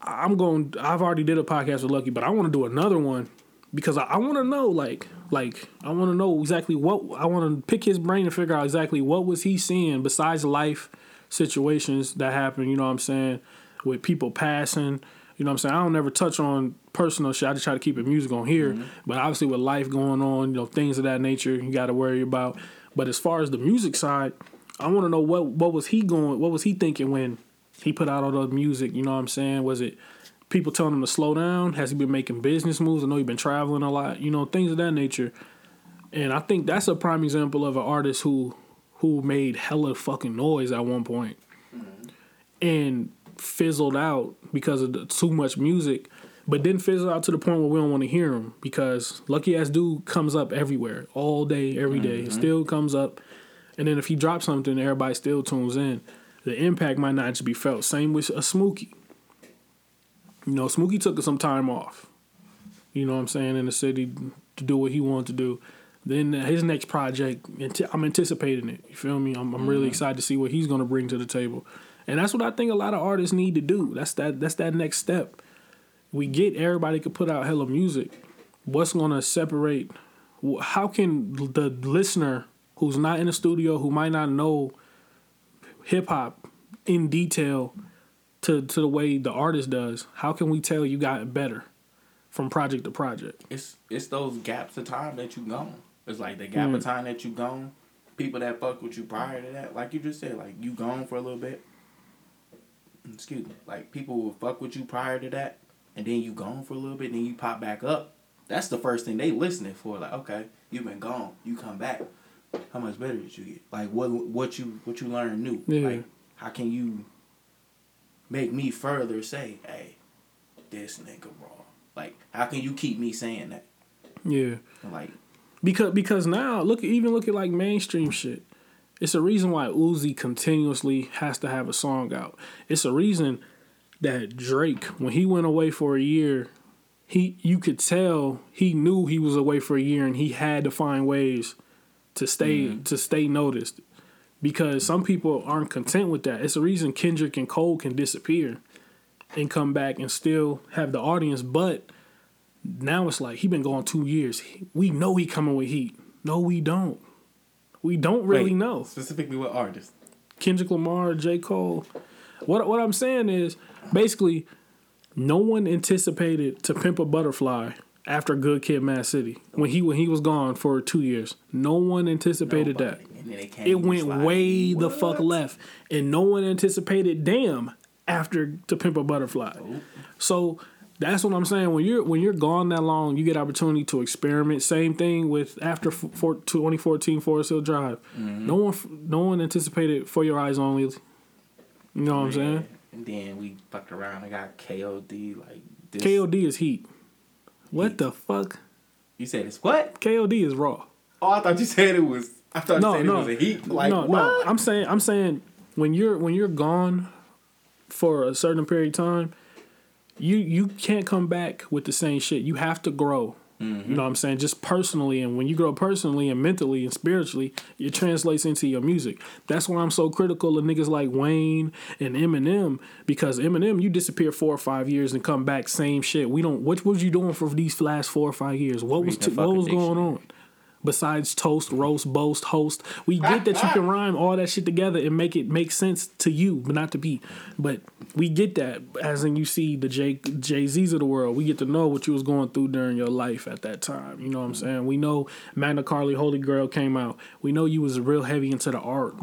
I'm going. I've already did a podcast with Lucky, but I want to do another one because I, I want to know, like, like I want to know exactly what I want to pick his brain and figure out exactly what was he seeing besides life situations that happen. You know what I'm saying? With people passing. You know what I'm saying? I don't never touch on personal shit. I just try to keep it music on here. Mm-hmm. But obviously with life going on, you know, things of that nature you gotta worry about. But as far as the music side, I wanna know what what was he going what was he thinking when he put out all the music, you know what I'm saying? Was it people telling him to slow down? Has he been making business moves? I know he's been traveling a lot, you know, things of that nature. And I think that's a prime example of an artist who who made hella fucking noise at one point mm-hmm. and fizzled out because of the, too much music, but didn't fizzle out to the point where we don't want to hear him because Lucky Ass Dude comes up everywhere, all day, every day. It still comes up. And then if he drops something, everybody still tunes in. The impact might not just be felt. Same with a Smookie. You know, Smookie took some time off. You know what I'm saying in the city to do what he wanted to do. Then his next project, I'm anticipating it. You feel me? I'm, I'm really mm-hmm. excited to see what he's gonna bring to the table, and that's what I think a lot of artists need to do. That's that. That's that next step. We get everybody could put out hella music. What's gonna separate? How can the listener who's not in the studio, who might not know hip hop in detail to to the way the artist does, how can we tell you got better from project to project? It's it's those gaps of time that you gone. It's like the gap Mm. of time that you gone. People that fuck with you prior to that, like you just said, like you gone for a little bit. Excuse me. Like people will fuck with you prior to that, and then you gone for a little bit, then you pop back up. That's the first thing they listening for. Like, okay, you've been gone, you come back. How much better did you get? Like what what you what you learned new? Yeah. Like how can you make me further say, hey, this nigga raw? Like how can you keep me saying that? Yeah. Like Because because now look even look at like mainstream shit. It's a reason why Uzi continuously has to have a song out. It's a reason that Drake, when he went away for a year, he you could tell he knew he was away for a year and he had to find ways to stay mm-hmm. to stay noticed. Because some people aren't content with that. It's a reason Kendrick and Cole can disappear and come back and still have the audience, but now it's like he been gone two years. We know he coming with heat. No, we don't. We don't really Wait, know. Specifically, what artist? Kendrick Lamar, J. Cole. What what I'm saying is basically no one anticipated to pimp a butterfly after Good Kid, Mad City when he when he was gone for two years. No one anticipated that. Nobody. They came It went way the fuck left, and no one anticipated damn after to pimp a butterfly. So that's what I'm saying. When you're when you're gone that long, you get opportunity to experiment. Same thing with after for 2014 Forest Hill Drive. Mm-hmm. No one no one anticipated For Your Eyes Only. You know what I'm saying? And then we fucked around and got KOD. Like this. KOD is heat. What Heat. the fuck? You said it's what? KOD is raw. Oh, I thought you said it was. I thought No, you said no, it was a heat. Like no, what? no. I'm saying, I'm saying, when you're when you're gone for a certain period of time, you you can't come back with the same shit. You have to grow. Mm-hmm. You know what I'm saying? Just personally, and when you grow personally and mentally and spiritually, it translates into your music. That's why I'm so critical of niggas like Wayne and Eminem because Eminem, you disappear four or five years and come back same shit. We don't. What was you doing for these last four or five years? What was t- what was going on? Besides toast, roast, boast, host. We get that you can [LAUGHS] rhyme all that shit together and make it make sense to you, but not to be. But we get that as in you see the J Jay Z's of the world. We get to know what you was going through during your life at that time. You know what I'm saying? We know Magna Carta Holy Grail came out. We know you was real heavy into the art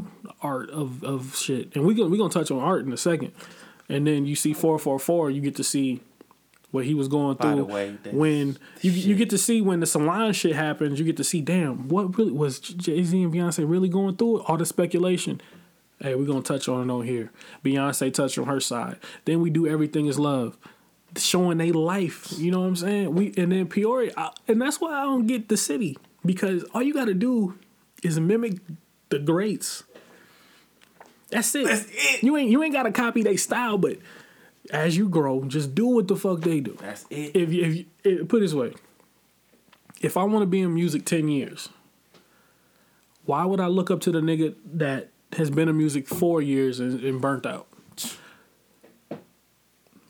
art of, of shit. And we gonna we gonna touch on art in a second. And then you see four four four, you get to see what he was going By the through. way, when you you get to see when the Solange shit happens, you get to see, damn, what really was Jay Z and Beyonce really going through it? All the speculation. Hey, we're gonna touch on it on here. Beyonce touched on her side. Then we do everything is love, showing they life. You know what I'm saying? We and then Peoria, I, and that's why I don't get the city because all you got to do is mimic the greats. That's it. That's it. You ain't you ain't got to copy their style, but as you grow, just do what the fuck they do. That's it. If you, if you, if, put it this way, if I want to be in music ten years, why would I look up to the nigga that has been in music four years and, and burnt out?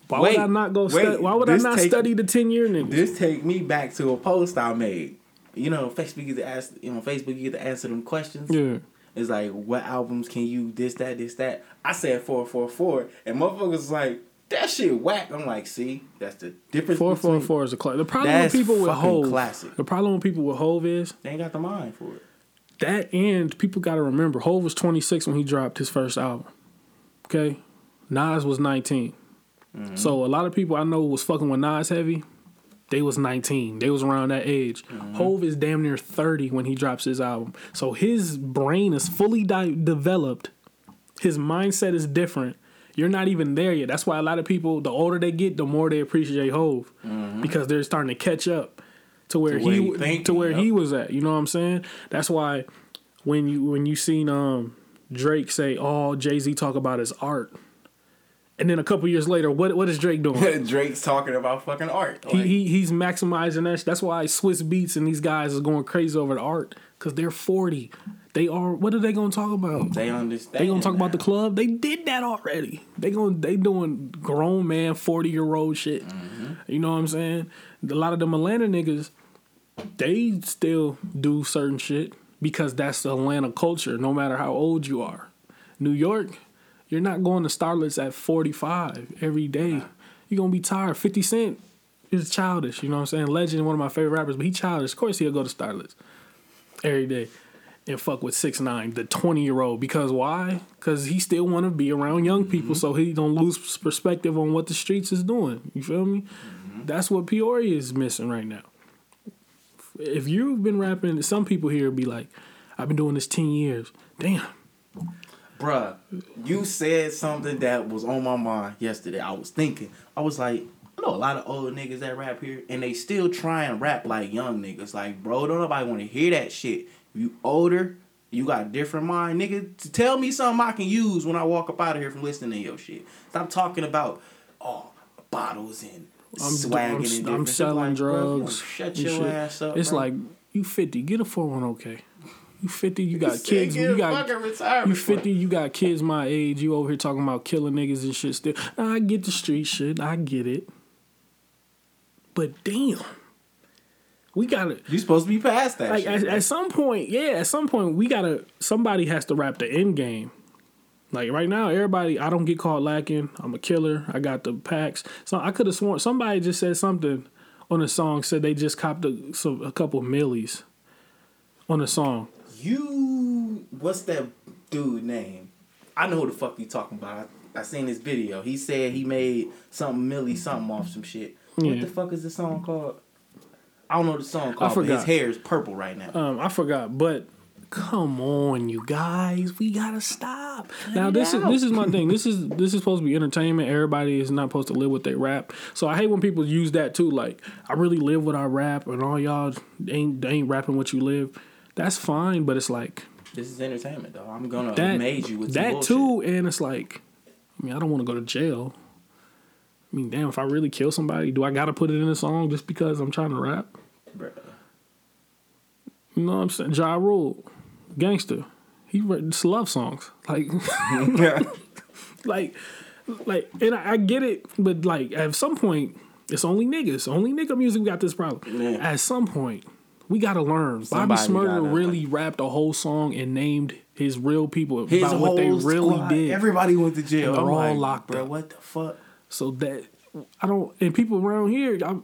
Why Wait, would I not go? wait, stu- why would I not take- study the ten year nigga? This take me back to a post I made. You know, Facebook you get to ask. You know, Facebook you get to answer them questions. yeah, It's like, what albums can you this that this that? I said four four four, and motherfuckers was like, that shit whack. I'm like, see, that's the difference. four four four is a classic. The problem That's with people with Hove, classic. the problem with people with Hove is They ain't got the mind for it. that and people got to remember Hove was 26 when he dropped his first album. Okay, Nas was 19. Mm-hmm. So a lot of people I know was fucking with Nas heavy. They was 19. They was around that age. Mm-hmm. Hove is damn near 30 when he drops his album. So his brain is fully di- developed. His mindset is different. You're not even there yet. That's why a lot of people, the older they get, the more they appreciate Hove because they're starting to catch up to where To where he to where yep. he was at. You know what I'm saying? That's why when you when you seen um Drake say, "Oh, Jay Z talk about his art," and then a couple years later, what what is Drake doing? [LAUGHS] Drake's talking about fucking art. he, Like, he he's maximizing that. That's why Swizz Beatz and these guys is going crazy over the art because they're 40. They are. What are they going to talk about? they understand. They gonna talk about the club? They did that already. They gonna they doing grown man forty year old shit. Mm-hmm. You know what I'm saying? A lot of them Atlanta niggas, they still do certain shit because that's the Atlanta culture. No matter how old you are, New York, you're not going to Starlets at 45 every day. You're gonna be tired. Fifty Cent is childish. You know what I'm saying? Legend, one of my favorite rappers, but he childish. Of course, he'll go to Starlets every day and fuck with six nine, the twenty year old. Because why? Because he still want to be around young people, mm-hmm. so he don't lose perspective on what the streets is doing. You feel me? Mm-hmm. That's what Peoria is missing right now. If you've been rapping, some people here be like, "I've been doing this ten years." Damn. Bruh, you said something that was on my mind yesterday. I was thinking, I was like, I know a lot of old niggas that rap here, and they still try and rap like young niggas. Like, bro, don't nobody want to hear that shit. You older, you got a different mind, nigga. Tell me something I can use when I walk up out of here from listening to your shit. Stop talking about, oh, bottles and I'm, swagging I'm, and I'm selling Like, bro, if you don't drugs. Shut your shit. ass up. It's bro. like you fifty, get a four one okay. You fifty, you got kids. You got you fifty, you got kids my age. You over here talking about killing niggas and shit. Still, I get the street shit. I get it. But damn, we gotta You supposed to be past that like shit. at, at some point. Yeah, at some point we gotta. Somebody has to wrap the end game. Like right now, everybody, I don't get caught lacking. I'm a killer. I got the packs. So I could have sworn somebody just said something on the song. Said they just copped a, a couple millies on the song. You, what's that dude name? I know who the fuck you talking about. I, I seen this video. He said he made something Millie something off some shit. What the fuck is the song called? I don't know the song called. But forgot. his hair is purple right now. Um, I forgot, but come on, you guys, we gotta stop. now it this is this is my thing. This is this is supposed to be entertainment. Everybody is not supposed to live what they rap. So I hate when people use that too. Like I really live what I rap, and all y'all ain't ain't rapping what you live. That's fine, but it's like this is entertainment, though. I'm gonna that amaze you with that too, and it's like, I mean, I don't want to go to jail. I mean, damn, if I really kill somebody, do I gotta put it in a song just because I'm trying to rap? Bruh. You know what I'm saying? Ja Rule, gangster. He writes love songs. Like, [LAUGHS] [LAUGHS] like, like, and I, I get it, but like, at some point, it's only niggas. Only nigga music got this problem. Yeah. At some point, we gotta learn. Bobby Somebody Shmurda gotta- really rapped a whole song and named his real people His about what they really squad, did. Everybody went to jail. They're I'm all like, locked bruh, up. What the fuck? So that I don't, and people around here, I'm,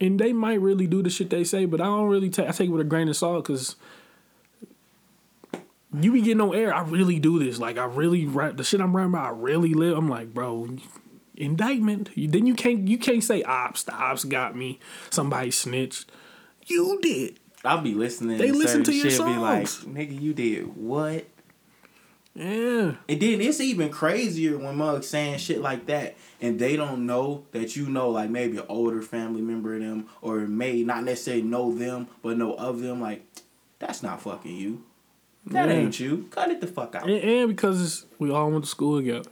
and they might really do the shit they say, but I don't really take. I take it with a grain of salt because you be getting on air. I really do this. Like I really rap the shit I'm rapping about. I really live. I'm like, bro, indictment. You, then you can't you can't say ops. The ops got me. Somebody snitched. You did. I'll be listening. They to listen to your shit, Be like, nigga, you did what? Yeah. And then it's even crazier when mugs saying shit like that, and they don't know that you know, like maybe an older family member of them, or may not necessarily know them, but know of them. Like, that's not fucking you. That Yeah. ain't you. Cut it the fuck out. And, and because we all went to school together.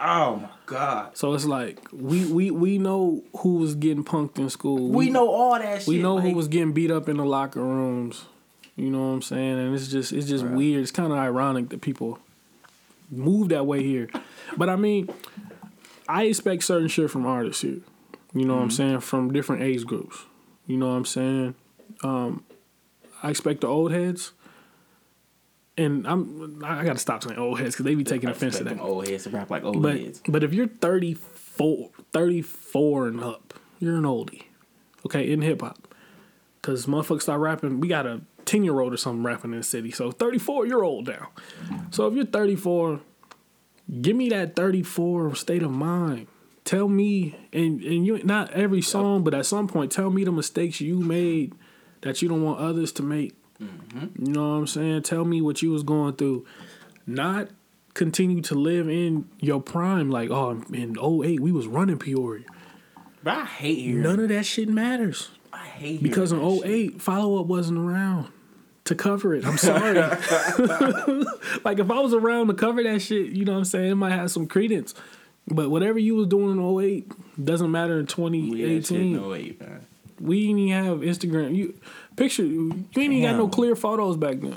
Oh my god. So it's like we we we know who was getting punked in school. We know all that shit. we know like, who was getting beat up in the locker rooms. You know what I'm saying? And it's just it's just Bruh. weird. It's kind of ironic that people move that way here. But I mean, I expect certain shit from artists here. You know what I'm saying? From different age groups. You know what I'm saying? Um, I expect the old heads. And I'm I gotta stop saying old heads because they be taking offense to that. old heads to rap like old But heads. but if you're 34, 34 and up, you're an oldie. Okay, in hip hop. Cause motherfuckers start rapping. We got a 10 year old or something rapping in the city. So 34, you're old now. So if you're 34, give me that 34 state of mind. Tell me and and you not every song, but at some point, tell me the mistakes you made that you don't want others to make. Mm-hmm. You know what I'm saying? Tell me what you was going through. Not continue to live in your prime like, oh, in 08, we was running Peoria. But I hate hearing. None of that shit matters. I hate Because in hearing that oh shit. 08, follow up wasn't around to cover it. I'm sorry. [LAUGHS] like if I was around to cover that shit, you know what I'm saying? It might have some credence. But whatever you was doing in 08 doesn't matter in We 2018. in 08, man. We didn't even have Instagram. You picture you ain't even got no clear photos back then.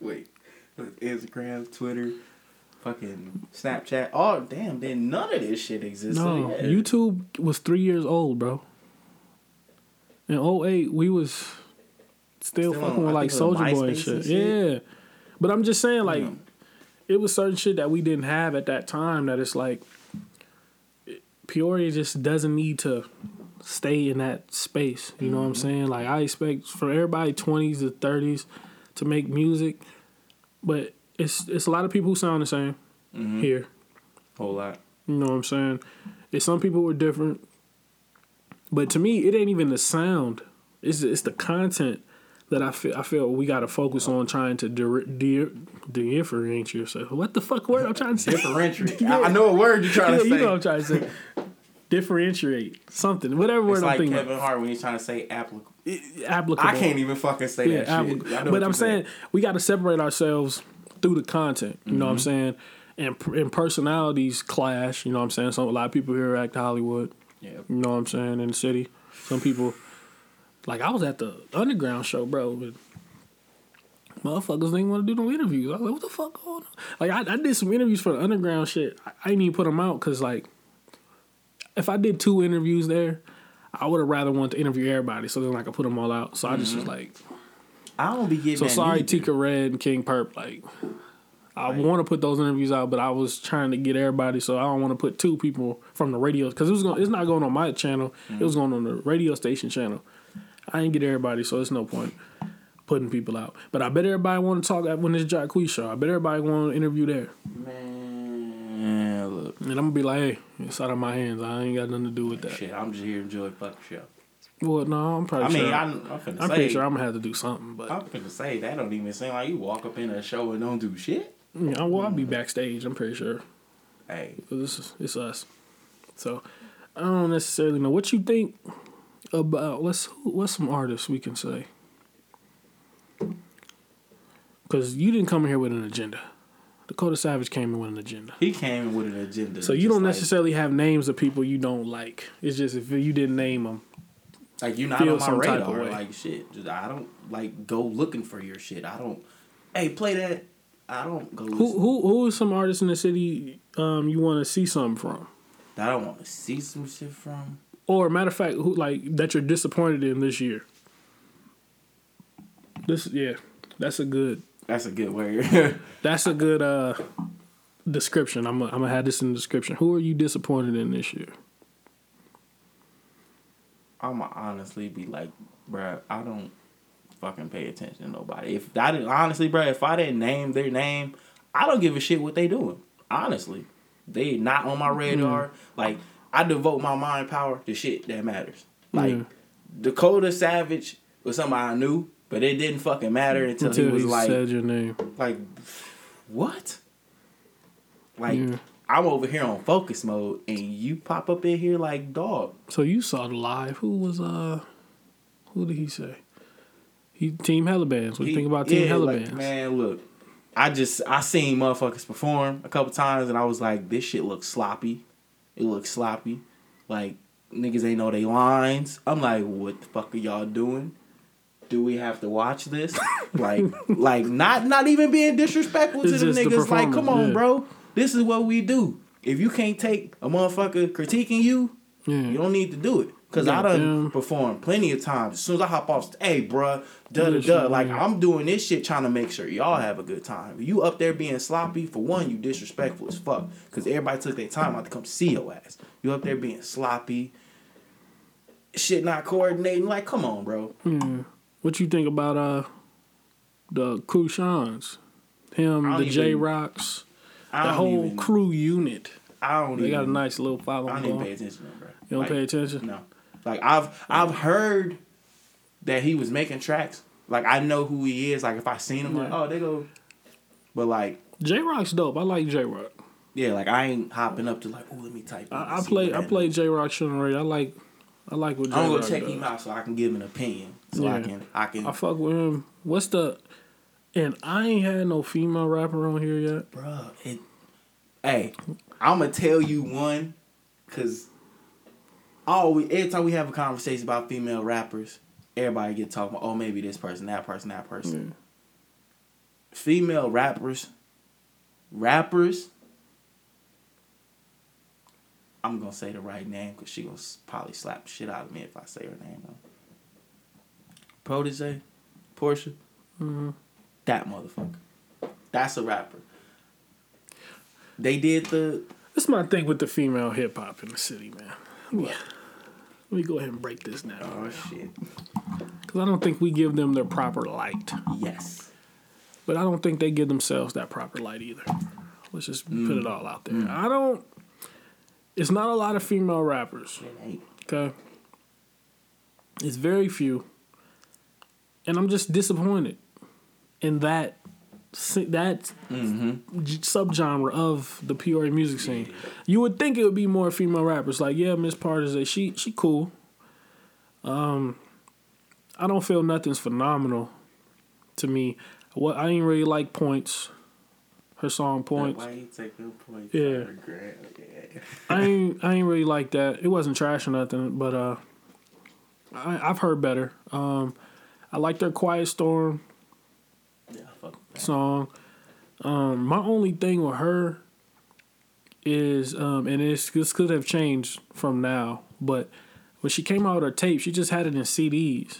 Wait, Instagram, Twitter, fucking Snapchat. Oh damn! Then none of this shit exists. No, yeah. YouTube was three years old, bro. In 08, we was still, Still fucking I with like think it was Soldier Boy and shit. and shit. Yeah. But I'm just saying, like, Yeah. it was certain shit that we didn't have at that time that it's like it- Peoria just doesn't need to stay in that space. You know what I'm Mm-hmm. saying? Like I expect for everybody 20s to 30s to make music, but it's it's a lot of people who sound the same Mhm. here. whole lot. You know what I'm saying? It's some people were different, but to me, it ain't even the sound. It's it's the content that I feel I feel we got to focus on trying to di- di- differentiate yourself. What the fuck word I'm trying to say? Differentiate. [LAUGHS] I, I know a word you're trying yeah, to say. you know what I'm trying to say. [LAUGHS] Differentiate something, whatever word it's I'm like thinking. Kevin Hart when he's trying to say applicable. Applicable. I can't even fucking say Yeah, that shit. applicable. I know But I'm you're saying we got to separate ourselves through the content. You know what I'm Mm-hmm. saying? And, and personalities clash. You know what I'm saying? So a lot of people here act Hollywood. Yeah. You know what I'm saying? In the city, some people like I was at the underground show, bro. But motherfuckers didn't want to do no interviews. I was like, what the fuck going on? Like I, I did some interviews for the underground shit. I, I didn't even put them out because like if I did two interviews there, I would have rather wanted to interview everybody so then I could put them all out. So I just was mm-hmm. like, I don't be getting so sorry, neither. Tika Red and King Perp. Like I want to put those interviews out, but I was trying to get everybody, so I don't want to put two people from the radio because it was going. It's not going on my channel. It was mm. going on the radio station channel. I didn't get everybody, so it's no point putting people out. But I bet everybody want to talk when this Jacquees show. I bet everybody want to interview there, Man. And I'm gonna be like, hey, it's out of my hands. I ain't got nothing to do with that. Shit, I'm just here to enjoy the fucking show. Well, no, I'm probably I mean, sure. I, I'm, I'm finna I'm say, pretty sure I'm gonna have to do something, but I'm finna say that don't even seem like you walk up in a show and don't do shit. yeah, well, I'll be backstage. I'm pretty sure. Hey, This is it's us. So I don't necessarily know what you think about. Let's what's some artists we can say. Because you didn't come here with an agenda. Dakota Savage came in with an agenda. he came in with an agenda. So you don't like, necessarily have names of people you don't like. It's just if you didn't name them. like you're not on my some type of radar. Like shit, just, I don't like go looking for your shit. I don't. Hey, play that. I don't go. Who Listen. who who is some artist in the city um, you want to see something from? that I don't want to see some shit from. Or matter of fact, who like that you're disappointed in this year? This yeah, that's a good That's a good word. [LAUGHS] That's a good uh description. I'm gonna I'm gonna have this in the description. Who are you disappointed in this year? I'ma honestly be like, bruh, I don't fucking pay attention to nobody. If I didn't honestly, bruh, if I didn't name their name, I don't give a shit what they doing. Honestly. They not on my radar. Like I devote my mind power to shit that matters. Like Yeah. Dakota Savage was somebody I knew, but it didn't fucking matter until, Until he was he like, said your name. like, what? Like Yeah. I'm over here on focus mode, and you pop up in here like dog. So you saw the live. Who was uh who did he say? He Team Helibands. What do you think about Team yeah, like, man, look, I just I seen motherfuckers perform a couple times, and I was like, this shit looks sloppy. It looks sloppy. Like niggas ain't know they lines. I'm like, what the fuck are y'all doing? Do we have to watch this? like, [LAUGHS] like not not even being disrespectful It's to the just the niggas. like, come on, yeah. bro. This is what we do. If you can't take a motherfucker critiquing you, yeah. you don't need to do it. Cause I done Goddamn. performed plenty of times. As soon as I hop off, hey, bruh, da da Yeah, da. Like. I'm doing this shit, trying to make sure y'all have a good time. You up there being sloppy, for one, you disrespectful as fuck. Cause everybody took their time out to come see your ass. You up there being sloppy, shit not coordinating. Like, come on, bro. Yeah. What you think about uh the Crucians? Him, the J Rocks, the whole even, crew unit. I don't They even. got a nice little I following don't even pay attention to them, bro. You don't Like, pay attention? No. Like I've I've heard that he was making tracks. Like I know who he is. Like if I seen him, like oh they go. But like J Rock's dope. I like J Rock. yeah, like I ain't hopping up to like oh let me type. I, I play I play. J Rock shit on. I like I like what J I'm gonna check does. him out so I can give an opinion. So I Yeah. can I can. I fuck with him. What's the and I ain't had no female rapper on here yet. Bruh, it. Hey, I'm gonna tell you one, cause always every time we have a conversation about female rappers, everybody get talking about oh maybe this person, that person, that person. Female rappers, rappers. I'm gonna say the right name because she gonna probably slap shit out of me if I say her name wrong. Protege, Portia, Mm-hmm. that motherfucker. That's a rapper. They did the That's my thing with the female hip hop in the city, man. Let me, let me go ahead and break this down. oh shit. Because I don't think we give them their proper light. Yes. But I don't think they give themselves that proper light either. Let's just put Mm. it all out there. I don't. It's not a lot of female rappers. It ain't. Okay. It's very few. And I'm just disappointed in that that Mm-hmm. subgenre of the Peoria music scene. You would think it would be more female rappers. Like, yeah, Miss Partizan, she she cool. Um, I don't feel nothing's phenomenal to me. What I ain't really like points. Her song points. Why you taking points? Yeah. Yeah. I ain't I ain't really like that. It wasn't trash or nothing, but uh, I, I've heard better. Um, I like their Quiet Storm Yeah, fuck song. Um, my only thing with her is, um, and it's, this could have changed from now, but when she came out with her tape, she just had it in CDs,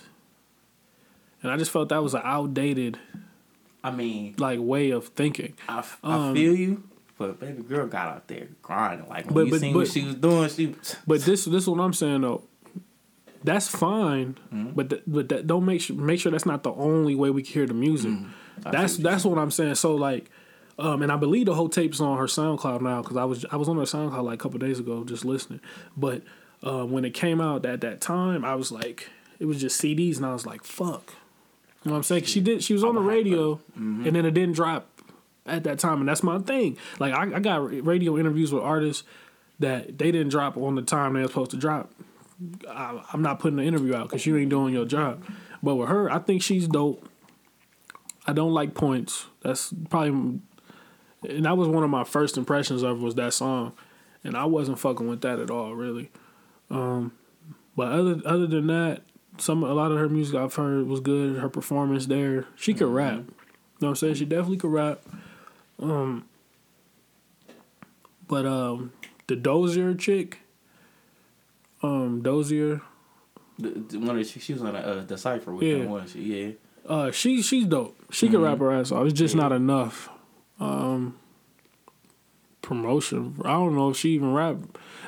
and I just felt that was an outdated I mean, like way of thinking. I, I feel you, but baby girl got out there grinding. Like when But- you but- seen what she was doing, she [LAUGHS] But this this is what I'm saying though. That's fine, Mm-hmm. but th- but that don't make sure make sure that's not the only way we can hear the music. Mm-hmm. That's that's what I'm saying. So like, um, and I believe the whole tape's on her SoundCloud now because I was I was on her SoundCloud like a couple days ago just listening. But uh, when it came out at that time, I was like, it was just CDs, and I was like, fuck. You know what I'm saying? She did. She was on the radio, Mm-hmm. and then it didn't drop at that time, and that's my thing. Like I, I got radio interviews with artists that they didn't drop on the time they were supposed to drop. I, I'm not putting the interview out because you ain't doing your job. But with her, I think she's dope. I don't like points. That's probably, and that was one of my first impressions of was that song, and I wasn't fucking with that at all, really. Um, but other other than that, some a lot of her music I've heard was good. Her performance there, she could rap. You know what I'm saying? She definitely could rap. Um, but um, the Dozier chick, um, Dozier, the, the one of she, she was on a uh, decipher with Yeah. them, she? Yeah. uh, she she's dope. She can rap her ass off. It's just Yeah. not enough. Um, promotion. I don't know if she even rap.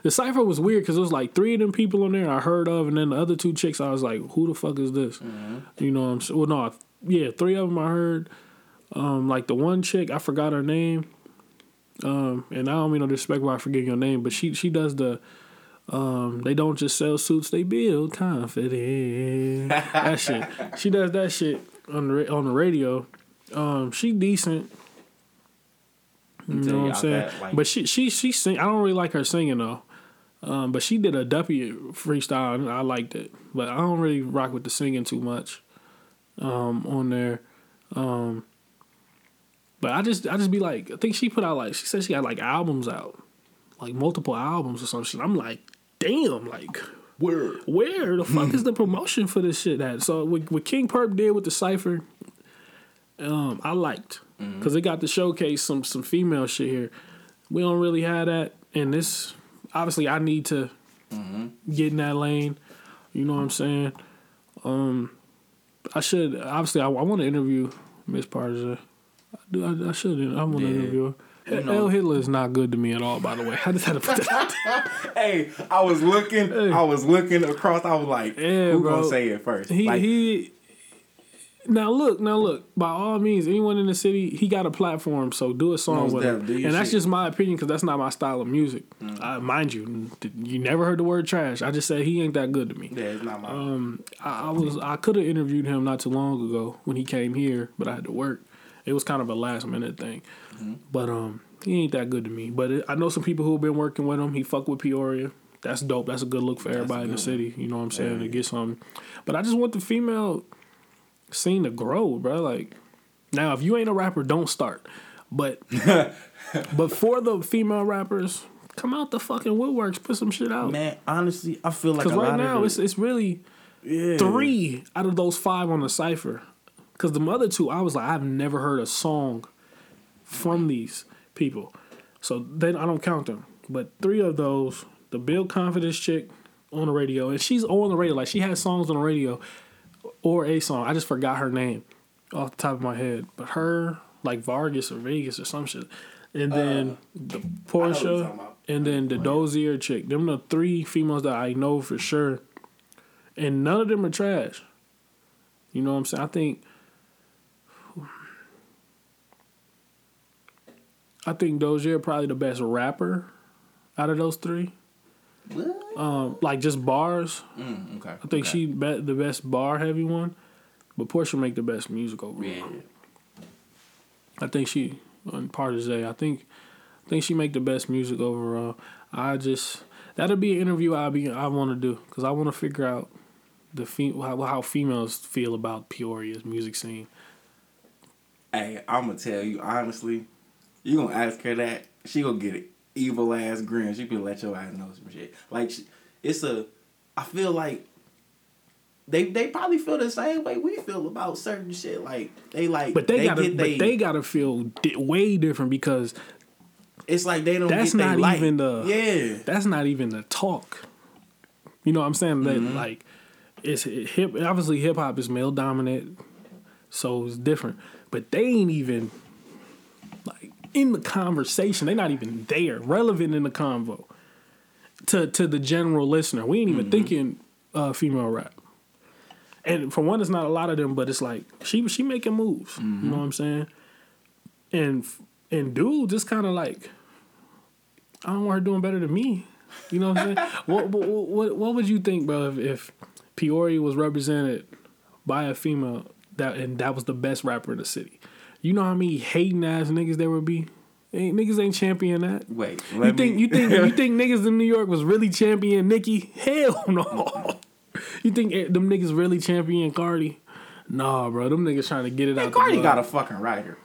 The cipher was weird because it was like three of them people on there I heard of, and then the other two chicks I was like, who the fuck is this? You know what I'm saying? Well, no, yeah, three of them I heard. Um, like the one chick, I forgot her name. Um, and I don't mean no disrespect by forgetting your name, but she she does the. Um, they don't just sell suits; they build confidence. that shit. She does that shit on the on the radio. Um, she decent. You know what I'm saying? that, like- but she she she sing. I don't really like her singing though. Um, but she did a Duppy freestyle and I liked it. But I don't really rock with the singing too much. Um, on there. Um, but I just I just be like I think she put out like she said she got like albums out, like multiple albums or some shit. I'm like, damn, like where where the fuck is [LAUGHS] the promotion for this shit at? So what, what King Perp did with the cipher, um, I liked because it got to showcase some some female shit here. We don't really have that, and this obviously I need to get in that lane. You know what I'm saying? Um, I should obviously I, I want to interview Miss Parza. I do. I, I should. I want to Yeah. interview her. You know- El Hitler is not good to me at all. By the way, I just had to put that [LAUGHS] out. Hey, I was looking. I was looking across. I was like, Yeah, "Who bro. gonna say it first? He like, he. Now look, now look. By all means, anyone in the city, he got a platform, so do a song Most with him. definitely, do your And that's shit. Mm. just my opinion because that's not my style of music. Uh, mind you, you never heard the word trash. I just said he ain't that good to me. yeah, it's not my. Um, I, I was I could have interviewed him not too long ago when he came here, but I had to work. It was kind of a last minute thing, Mm-hmm. but um, he ain't that good to me. But it, I know some people who've been working with him. He fuck with Peoria. That's dope. That's a good look for everybody in the city. You know what I'm saying? Yeah. To get something. But I just want the female scene to grow, bro. Like now, if you ain't a rapper, don't start. But [LAUGHS] but for the female rappers, come out the fucking woodworks, put some shit out. Man, honestly, I feel like Because right now it's it's really yeah. three out of those five on the cipher. Because the other two, I was like, I've never heard a song from these people, so then I don't count them. But three of those, the Build Confidence chick on the radio, and she's on the radio, like she has songs on the radio or a song. I just forgot her name off the top of my head, but her like Vargas or Vegas or some shit, and then the Uh, know Portia, and then the Dozier chick. Them the three females that I know for sure, and none of them are trash. You know what I'm saying? I think. I think Dozier probably the best rapper out of those three. Um, like just bars. Mm, okay. I think she be- the best bar heavy one, but Portia make the best music overall. Yeah. I think she on part of Zay. I think I think she make the best music overall. I just that'll be an interview I be I want to do because I want to figure out the fe- how, how females feel about Peoria's music scene. Hey, I'm gonna tell you honestly. You gonna ask her that? She gonna get an evil ass grin. She be let your ass know some shit. Like she, it's a. I feel like. They they probably feel the same way we feel about certain shit. Like they like. But they, gotta get but they, they gotta feel di- way different because It's like they don't. That's get they not light. even the- Yeah. that's not even the talk. You know what I'm saying? That Mm-hmm. like it's hip. Obviously, hip hop is male dominant, so it's different. But they ain't even in the conversation. They're not even there, relevant in the convo to to the general listener. We ain't even Mm-hmm. thinking uh, female rap. And for one, it's not a lot of them, but it's like she she making moves. You Mm-hmm. know what I'm saying? And and dude, just kind of like I don't want her doing better than me. You know what I'm saying? [LAUGHS] what, what what what would you think, bro, if, if Peoria was represented by a female that and that was the best rapper in the city? You know how many hating ass niggas there would be? Ain't niggas ain't champion that. Wait. You think me- you think you [LAUGHS] think niggas in New York was really champion Nicki? Hell [LAUGHS] no. You think eh, them niggas really champion Cardi? Nah, bro. Them niggas trying to get it Hey, out. Cardi the got a fucking writer.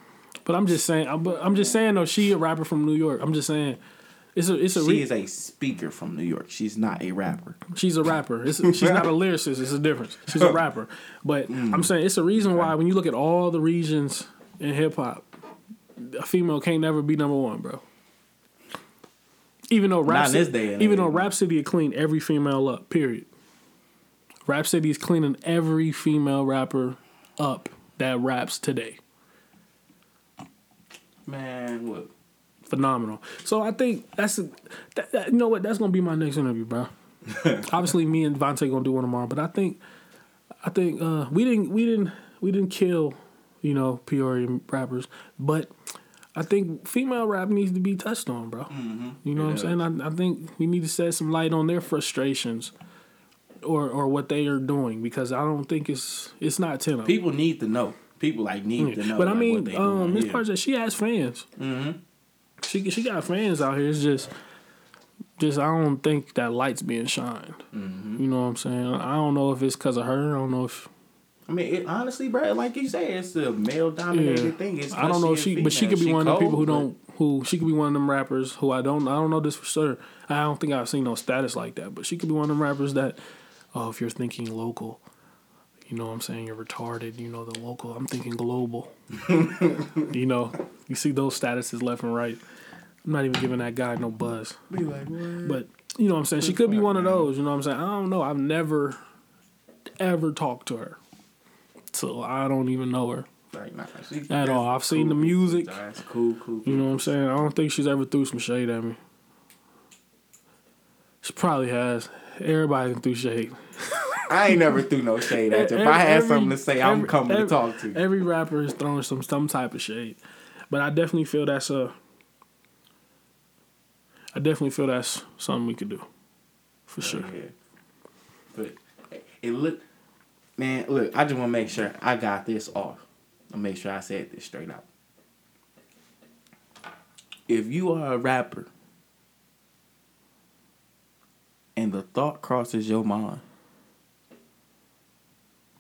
But I'm just saying. I'm, but I'm just saying though. She a rapper from New York. I'm just saying. It's a it's a She re- is a speaker from New York. She's not a rapper. she's a rapper. It's, she's not a lyricist. It's a difference. She's a [LAUGHS] rapper. But Mm. I'm saying it's a reason why when you look at all the regions in hip hop, a female can't never be number one, bro. Even though Not rap, in this day even age, though City clean every female up. Period. Rapsody is cleaning every female rapper up that raps today. Man, look. phenomenal. So I think that's a, that, that- you know what that's gonna be my next interview, bro. [LAUGHS] Obviously, me and Vontae gonna do one tomorrow, but I think I think uh, we didn't we didn't we didn't kill you know Peoria rappers, but I think female rap needs to be touched on, bro. Mm-hmm. You know what I'm saying? I, I think we need to set some light on their frustrations or or what they are doing because I don't think it's it's not ten. People need to know. People like need to know. But I mean, um. Miss Yeah. She has fans. Mhm. She she got fans out here. It's just, just I don't think that light's being shined. Mm-hmm. You know what I'm saying? I don't know if it's because of her. I don't know if I mean, it, honestly, bro, like you say, it's a male dominated Yeah. thing. It's I don't know if she, but she could be one of the people who don't who she could be one of them rappers who I don't I don't know this for sure. I don't think I've seen no status like that, but she could be one of them rappers that oh if you're thinking local, you know what I'm saying you're retarded. You know the local. I'm thinking global. [LAUGHS] you know you see those statuses left and right. I'm not even giving that guy no buzz. Be like, what? But you know what I'm saying? She could be one of those, you know what I'm saying? I don't know. I've never ever talked to her. So I don't even know her. Like, nah, she, At all. I've seen the music. That's cool, cool. You know what I'm saying? I don't think she's ever threw some shade at me. She probably has. Everybody can shade. I ain't never threw no shade at you. If Every- I had something to say, I'm coming every- to talk to you. Every rapper is throwing some some type of shade. But I definitely feel that's a I definitely feel that's something we could do. For sure. Yeah. But it look, man. Look, I just want to make sure I got this off. I'll make sure I said this straight out. If you are a rapper and the thought crosses your mind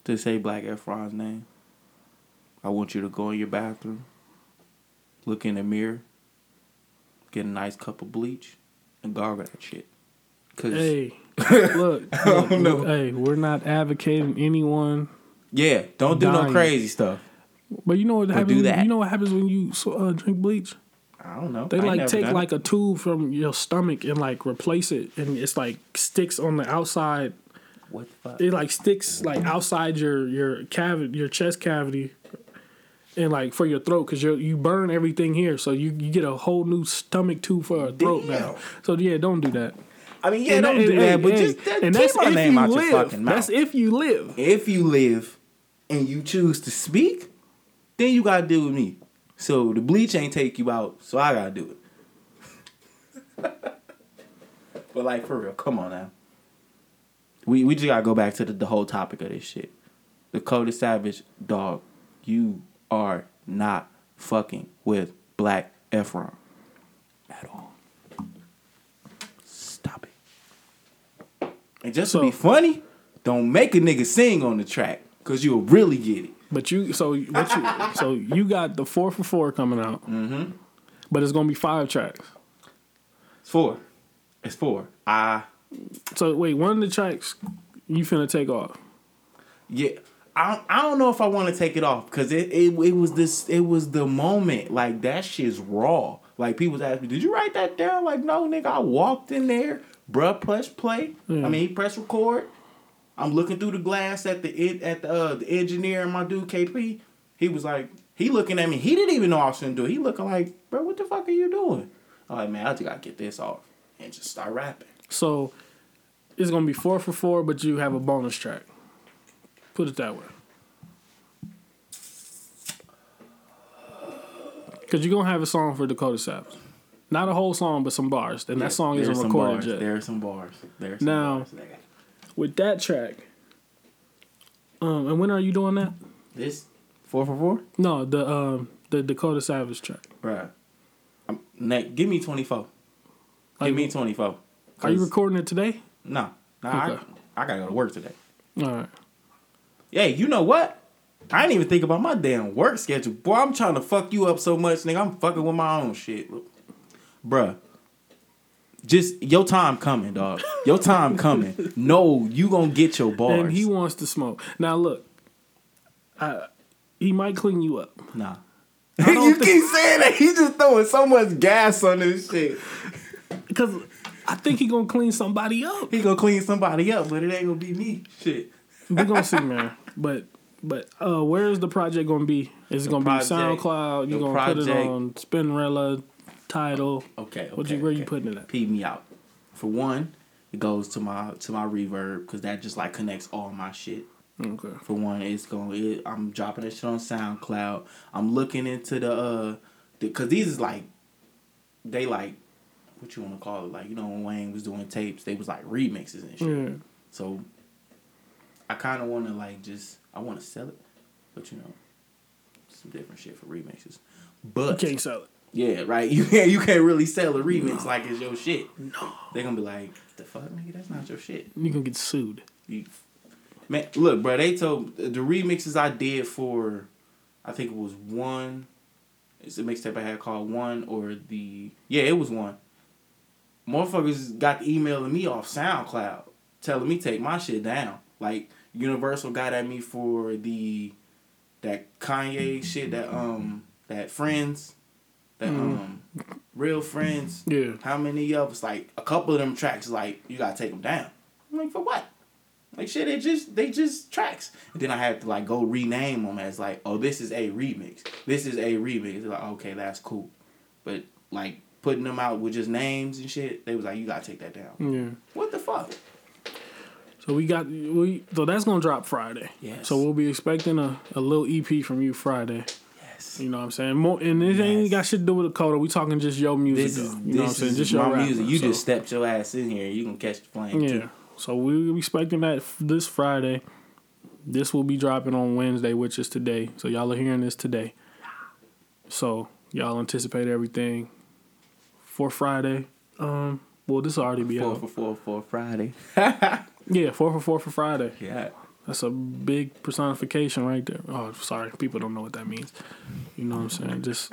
to say Black Efron's name, I want you to go in your bathroom, look in the mirror, get a nice cup of bleach, and gargle that shit. Cause Hey, [LAUGHS] look, look, don't hey, we're not advocating anyone, Yeah, don't do no crazy stuff. but you know what happens. do that. You know what happens when you uh, drink bleach? I don't know. They I like take like a tube from your stomach and like replace it, and it's like sticks on the outside. what the fuck? It like sticks like outside your your cavity, your chest cavity, and like for your throat because you you burn everything here, so you, you get a whole new stomach tube for a throat Damn. now. So yeah, don't do that. I mean, yeah, And don't do that, but just that, and keep that's my if name you out live. your fucking mouth. That's if you live. if you live and you choose to speak, then you gotta deal with me. So the bleach ain't take you out, so I gotta do it. [LAUGHS] but like for real, come on now. We we just gotta go back to the, the whole topic of this shit. Dakota Savage, dog, you are not fucking with Black Efron at all. Stop it. And just So- to be funny, don't make a nigga sing on the track, cause you'll really get it. But you so what you so you got the four for four coming out, mm-hmm. but it's gonna be five tracks. It's four. It's four. I So wait, one of the tracks you finna take off. yeah. I, I don't know if I want to take it off because it, it it was this it was the moment like that shit's raw like people ask me did you write that down like no nigga I walked in there bruh press play. I mean he press record. I'm looking through the glass at the at the uh, the engineer and my dude KP he was like he looking at me. He didn't even know I was gonna do it. He looking like bro what the fuck are you doing? I'm like man I just gotta get this off and just start rapping. So it's gonna be four for four, but you have a bonus track. Put it that way. Cause you're gonna have a song for Dakota Savage. Not a whole song, but some bars. And that song isn't recorded yet. There are some bars. There are some Now- bars. With that track, um, and when are you doing that? This four for four, No, the um, the Dakota Savage track. Right. I'm, Nick, give me twenty four. Like, Give me twenty four. Are you recording it today? No, no. Okay. I, I gotta go to work today. All right. Hey, you know what? I didn't even think about my damn work schedule. Boy, I'm trying to fuck you up so much, nigga. I'm fucking with my own shit, bruh. Just your time coming, dog. Your time coming. No, you gonna get your bars. And he wants to smoke. Now look, I, he might clean you up. nah. [LAUGHS] you think- keep saying that. He's just throwing so much gas on this shit. Because I think he gonna clean somebody up. He gonna clean somebody up, but it ain't gonna be me. Shit. we gonna see, [LAUGHS] man. But but uh, where is the project gonna be? Is it gonna project- be SoundCloud? You gonna put it project- on Spinrilla, Title? Okay. okay What you where you putting it at? Pee me out. For one, it goes to my to my reverb because that just like connects all my shit. Okay. For one, it's going. It, I'm dropping that shit on SoundCloud. I'm looking into the uh because these is like, they like, what you want to call it? Like you know when Wayne was doing tapes, they was like remixes and shit. Yeah. So I kind of want to like just I want to sell it, but you know, some different shit for remixes. But You can't sell it. Yeah, right. [LAUGHS] You can't you can't really sell a remix like it's your shit. No, they're gonna be like, the fuck, nigga, that's not your shit. You gonna get sued. You, man, look, bro. They told the remixes I did for, I think it was one. It's a mixtape I had called one or the yeah, it was one. Motherfuckers got the emailing me off SoundCloud, telling me take my shit down. Like Universal got at me for the that Kanye shit that um that friends that um real friends. Yeah. How many of us like a couple of them tracks like you gotta take them down? I'm like for what? Like shit, they just they just tracks. And then I had to like go rename them as like, oh, this is a remix. This is a remix. They're like, okay, that's cool. But like putting them out with just names and shit, they was like, you gotta take that down. Yeah. What the fuck? So we got we so that's gonna drop Friday. Yes. So we'll be expecting a, a little EP from you Friday. Yes. You know what I'm saying? More and it ain't got shit to do with Dakota. We talking just your music. This is though. You know what I'm saying? Just your music. You so- just stepped your ass in here. You gonna catch the flame Yeah. too. So we're expecting that this Friday. This will be dropping on Wednesday, which is today. So y'all are hearing this today. So y'all anticipate everything for Friday. Um, well, this will already be Four out. for four for Friday. [LAUGHS] Yeah, four for four for Friday. yeah. That's a big personification right there. Oh, sorry, people don't know what that means. You know what I'm saying? Just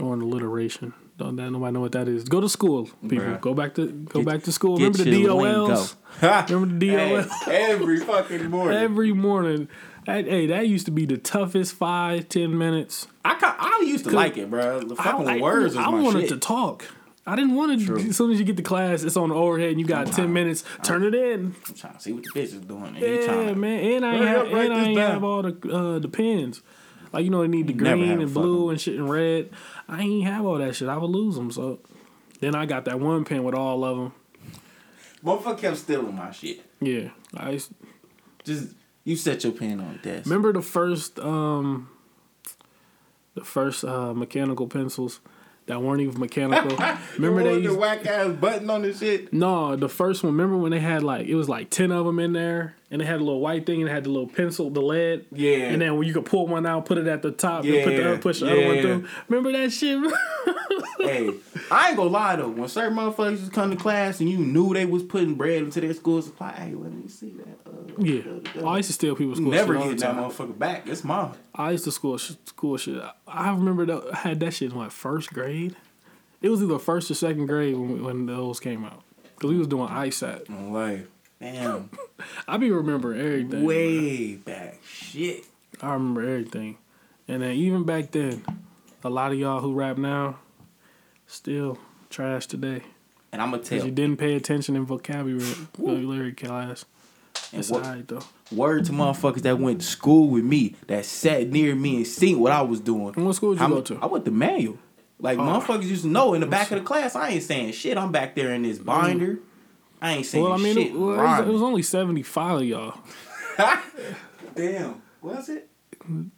on alliteration. Don't that nobody know what that is? Go to school, people. Bruh. Go back to go Get- back to school. Remember the. DOLs? [LAUGHS] Remember the DOLs? Hey, every fucking morning. Every morning. That, hey, that used to be the toughest five, ten minutes. I I used to like it, bro. The fucking I, words was I wanted shit. to talk. I didn't want to. As soon as you get to class, it's on the overhead, and you got ten minutes. Turn it in. I'm trying to see what the bitch is doing. And Yeah, man. And I have, and I have all the uh, the pens. Like you know, they need the Never green and blue and shit and red. I ain't have all that shit. I would lose them. So then I got that one pen with all of them. Motherfucker kept stealing my shit. Yeah, I used, Just you set your pen on the desk. remember the first um the first uh mechanical pencils that weren't even [LAUGHS] mechanical. remember they the used, whack ass button on the shit. No, the first one. Remember when they had like it was like ten of them in there, and it had a little white thing, and it had the little pencil, the lead. Yeah. And then when you could pull one out, put it at the top, and put the other, push the other one through. Remember that shit? [LAUGHS] hey, I ain't gonna lie though. When certain motherfuckers just come to class and you knew they was putting bread into their school supply, hey, let me see that. Uh, yeah. uh, uh, I used to steal people's school Never shit all the get that motherfucker back. It's mine. I used to school school shit. I- remember that I had that shit in what first grade. It was either first or second grade when when those came out because we was doing ISAT. I'm damn, [LAUGHS] I be remembering everything. way back. Shit. I remember everything. And then even back then, a lot of y'all who rap now still trash today. And I'm gonna tell. you you didn't pay attention in vocabulary [LAUGHS] vocabulary class. And It's what- alright though. Word to motherfuckers that went to school with me, that sat near me and seen what I was doing. And what school did you How go to? I went to manual. Like Oh. motherfuckers used to know in the back of the class, I ain't saying shit. I'm back there in this binder. I ain't saying Well, I mean, shit. it, well, it, was, it was only 75 of y'all. [LAUGHS] Damn. Was it? Man,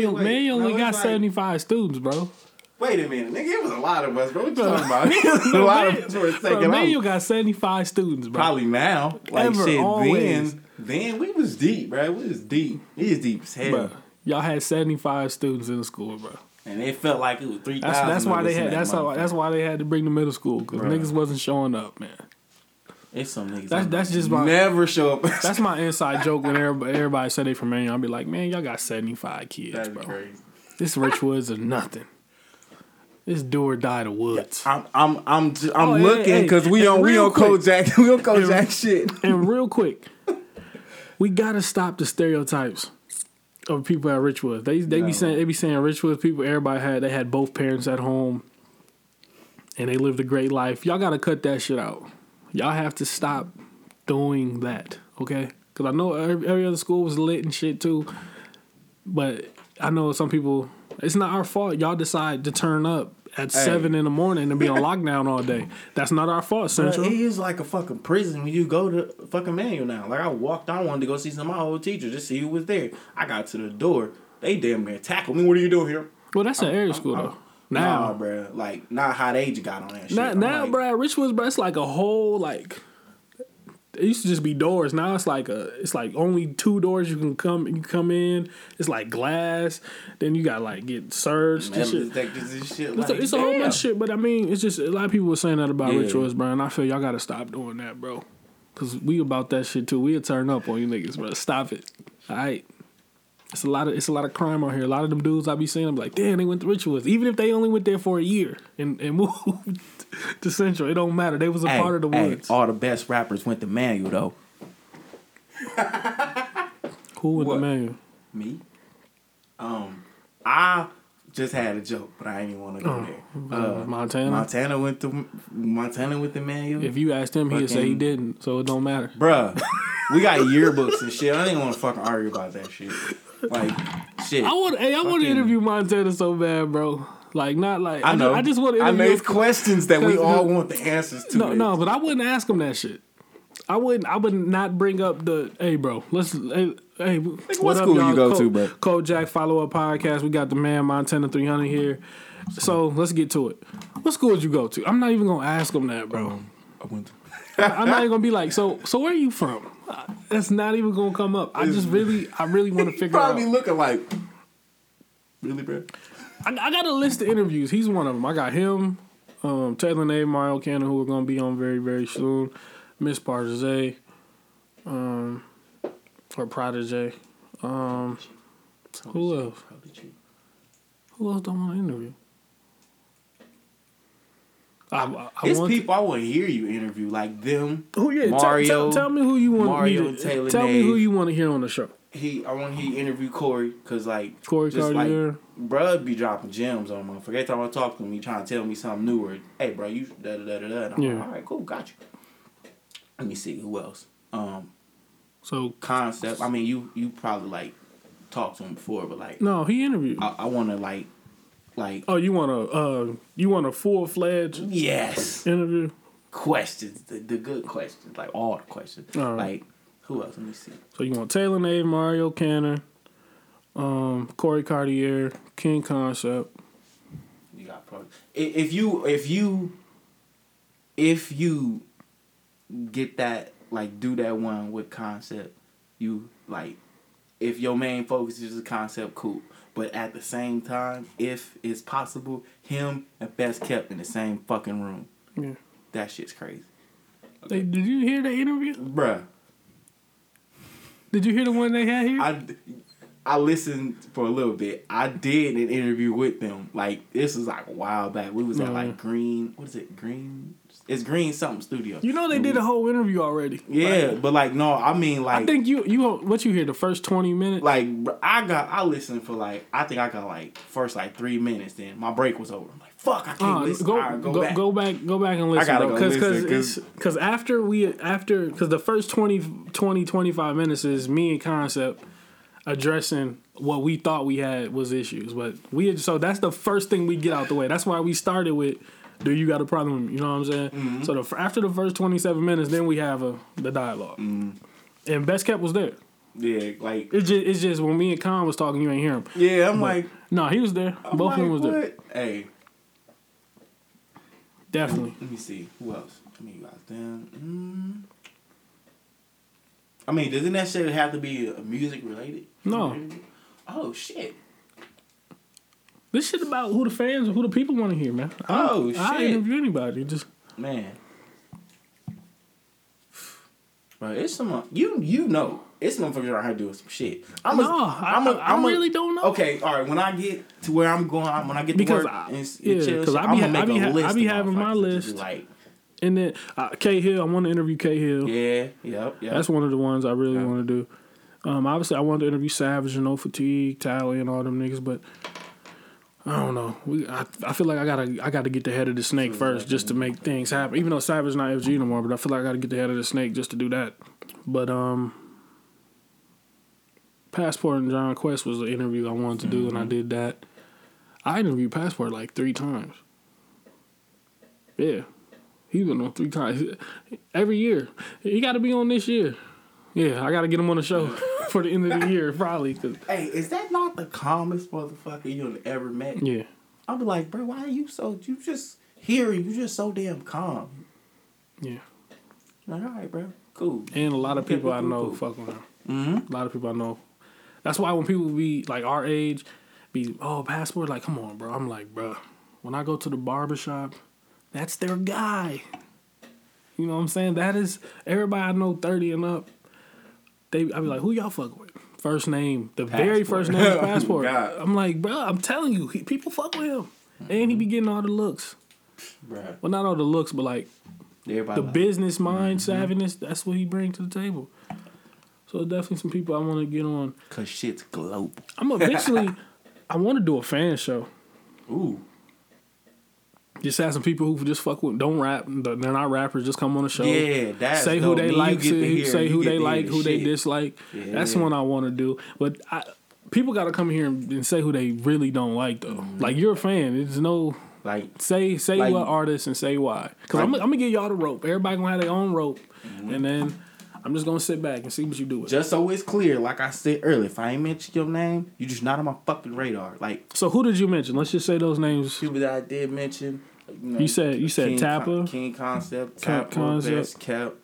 Yeah, wait, man you only no, got like- 75 students, bro. Wait a minute, nigga. It was a lot of us, bro. What you talking about? It was [LAUGHS] [LAUGHS] a lot of us for a second. man, I you got 75 students, bro. Probably now. Like Ever, shit, always. then then we was deep, bro. We was deep. We was deep as hell. Bro, y'all had 75 students in the school, bro. And it felt like it was three That's that's why they had that's how that's why they had to bring the middle school because Bruh. niggas wasn't showing up, man. It's some niggas. That's- that's just my- never show up. That's my [LAUGHS] inside joke when everybody, everybody said they from Maine. I'll be like, man, y'all got 75 kids, That's bro. crazy. This Richwoods is nothing. This do or die the woods. I'm I'm I'm just, I'm Oh, hey, looking hey, because we and on we real on quick- Kojak [LAUGHS] we on Kojak shit. And real quick, we gotta stop the stereotypes of people at Richwood. They they No. be saying they be saying Richwood people. Everybody had they had both parents at home, and they lived a great life. Y'all gotta cut that shit out. Y'all have to stop doing that, okay? Because I know every, every other school was lit and shit too, but I know some people. It's not our fault. Y'all decide to turn up at seven in the morning and be on [LAUGHS] lockdown all day. That's not our fault, But Central. it is like a fucking prison when you go to fucking manual now. Like I walked, I wanted to go see some of my old teachers, just see who was there. I got to the door. They damn near tackled me. What are you doing here? Well, that's an area school though. Now, Nah, bro. Like not hot age got on that shit. now, now like, bro, Richwoods, bro, it's like a whole like. It used to just be doors. Now it's like a. It's like only two doors you can come. You come in. It's like glass. Then you got like get searched. and shit. and shit. It's, a, it's a whole bunch of shit, but I mean, it's just a lot of people were saying that about Yeah. Rich bro. And I feel y'all gotta stop doing that, bro. Cause we about that shit too. We'll turn up on you niggas, bro. Stop it. All right. It's a lot of it's a lot of crime out here. A lot of them dudes I be seeing, I'm like, damn, they went to Richwoods. Even if they only went there for a year and, and [LAUGHS] moved to Central, it don't matter. They was a Hey, part of the hey, woods. all the best rappers went to Manual though. [LAUGHS] Who went what? the manual? Me. Um, I just had a joke, but I ain't even want to go there. Uh, Montana. Montana went to Montana with the Manual. If you asked him, he'd say he didn't, so it don't matter. Bruh, we got [LAUGHS] yearbooks and shit. I didn't want to fucking argue about that shit. Like, shit. I want, hey, I want to interview Montana so bad, bro. Like, not like I know. Just, I just want to I him questions that we [LAUGHS] all want the answers to. No, no, but I wouldn't ask him that shit. I wouldn't. I would not bring up the. Hey, bro. Let's. Hey, hey what school you go to, bro? jack Follow Up Podcast. We got the man Montana three hundred here. So let's get to it. What school did you go to? I'm not even gonna ask him that, bro. I went to. I'm not even gonna be like, so. So where are you from? Uh, That's not even gonna come up. I just really, I really want to figure Probably out. Probably looking like. Really, bro? I, I got a list of interviews. He's one of them. I got him, um, Taylor Nave, Mario Cannon, who we're gonna be on very, very soon. Miss Partizay, um, or Protege. Um, who else? Who else don't want to interview? I, I, It's to- people I want to hear you interview, like them. who, yeah, tell- Mario, tell, tell me who you want Mario me to, Taylor Tell me who you want to hear on the show. He, I want to hear you interview Corey, cause like Corey just Cartier. like bruh be dropping gems on motherfucker. Every time I talk to him, he trying to tell me something new or hey, bro, you da da da da da. And Yeah. like, all right, cool, got you. Let me see who else. Um, So concept. I mean, you you probably like talked to him before, but like no, he interviewed. I, I want to like like oh, you want a uh, you want a full fledged yes interview? questions, the, the good questions, like all the questions. All right. Like who else? Let me see. So you want Taylor Nave, Mario Cannon, um, Corey Cartier, King Concept. You got probably if you if you if you get that like do that one with concept, you like if your main focus is the concept, cool. But at the same time, if it's possible, him and best kept in the same fucking room. Yeah. That shit's crazy, Hey, did you hear the interview? bruh. Did you hear the one they had here? I, I listened for a little bit. I did an interview with them. Like this was like a while back. We was at like mm-hmm. Green. What is it? Green. It's Green something studio. you know they did a whole interview already. Yeah, Like, but like no, I mean like I think you you what you hear the first twenty minutes. like I got I listened for like I think I got like first like three minutes. Then my break was over. I'm like fuck, I can't Uh, listen. go, right, go, go, go back. back. go back and listen, I gotta bro. go Because because after we after because the first 20, 20, 25 minutes is me and Concept addressing what we thought we had was issues, but we had, so that's the first thing we get out the way. That's why we started with. Do you got a problem? You know what I'm saying? Mm-hmm. So the, after the first 27 minutes, then we have a the dialog Mm-hmm. And Best Kept was there. Yeah, like It's just, it's just when me and Con was talking, you ain't hear him. yeah, I'm like No, he was there. I'm Both of them was like, there. what? Hey, Definitely. let me see who else. I mean, you guys then. Mm. I mean, doesn't necessarily have to be music related? No. Oh shit. This shit about who the fans or who the people want to hear, man. I, Oh, shit! I interview anybody. Just Man. Bro, it's some you you know it's some motherfuckers around here doing some shit. I'm no, a, I'm a, I, I'm a- really don't know. Okay, all right. When I get to where I'm going, when I get to Because work, I- and, s- yeah, and chill, 'cause shit, I be I'm ha- gonna make I be a ha- list. I be having my motherfuckers that just list. Like, And then uh, K Hill, I want to interview K Hill. yeah, yep, yep. That's one of the ones I really Yeah. want to do. Um, obviously, I wanted to interview Savage and No Fatigue, Tally, and all them niggas, but I don't know. We, I, I feel like I gotta, I gotta get the head of the snake first just to make things happen. Even though Savage not FG no more, but I feel like I gotta get the head of the snake just to do that. But um, Passport and John Quest was the interview I wanted to do, and I did that. I interviewed Passport like three times. Yeah, he's been on three times every year. He got to be on this year. Yeah, I got to get him on the show [LAUGHS] for the end of the year, probably. 'cause- hey, is that not the calmest motherfucker you've ever met? yeah, I'll be like, bro, why are you so you just here? You just so damn calm. Yeah. Like, all right, bro, cool. And a lot of people I know cool. fuck with him. Mm-hmm. A lot of people I know. That's why when people be like our age, be oh passport, like come on, bro. I'm like, bro. When I go to the barber shop, that's their guy. You know what I'm saying? That is everybody I know, thirty and up. They, I be like, who y'all fuck with? First name, the very first name [LAUGHS] passport. God. I'm like, bro, I'm telling you, he, people fuck with him, and he be getting all the looks. Bro, Well, not all the looks, but like everybody the like, business mind Mm-hmm. savviness. That's what he bring to the table. So definitely some people I want to get on. cause shit's global. I'm eventually. [LAUGHS] I want to do a fan show. Ooh, Just have some people who just fuck with, don't rap. They're not rappers. Just come on the show. yeah, that's say who dope. they like. to Say, who they like. Who they shit. dislike. That's Yeah. one I want to do. But I, people got to come here and, and say who they really don't like though. Mm-hmm. Like you're a fan. There's no Like, say say Like- what artist and say why. Because Like- I'm, I'm gonna give y'all the rope. Everybody gonna have their own rope, Mm-hmm. and then I'm just gonna sit back and see what you do with it. just so it's clear, like I said earlier, if I ain't mention your name, you just not on my fucking radar. Like So who did you mention? Let's just say those names. people that I did mention. You, know, You said you said King Tappa. Con- King Concept, Con- Tappa, Concept. Best Kept,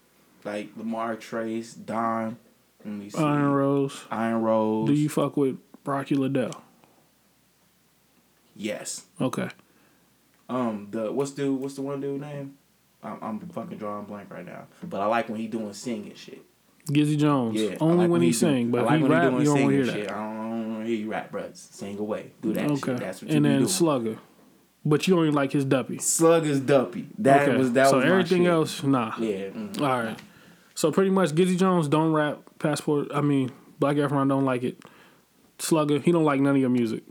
like Lamar Trace, Don. Let me see. Iron Rose. Iron Rose. Do you fuck with Rocky Liddell? Yes. Okay. Um. The what's the what's the one dude name? I'm, I'm fucking drawing blank right now. But I like when he doing singing shit. Gizzy Jones. Yeah. Only like when he do- sing, I but like he when rap, doing you don't want to singing hear that. shit. I don't, I don't wanna hear you rap, bro. Sing away. Do that Okay. shit. That's what you and be then. Slugger. But you only like his duppy. Slug is duppy. That okay. was that so was my everything else, nah. Yeah. mm. All right. So pretty much Gizzy Jones don't rap passport. I mean, Black Efron don't like it. Slugger, he don't like none of your music.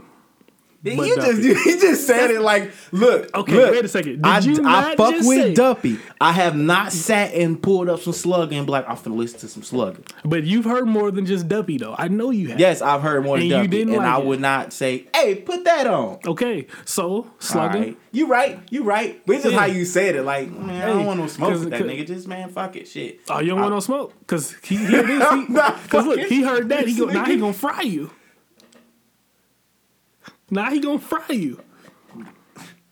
He But just [LAUGHS] he just said it like, look. Okay, look, wait a second. Did I, you I fuck with say- Duppy. I have not sat and pulled up some Slugger and be like, I'm finna listen to some Slugger. But you've heard more than just Duppy though. I know you have. Yes, I've heard more than And Duppy, didn't and like I it. would not say, hey, put that on. Okay. So Slugger. All right. You right, you right. But it's just Yeah. how you said it. Like, man, I don't want no smoke with that 'cause- nigga. Just man, fuck it, shit. Oh, you don't I- want no smoke? Cause he hear this. [LAUGHS] I'm Because [LAUGHS] look, he heard that. He go, this now he gonna fry you. Now he gonna fry you.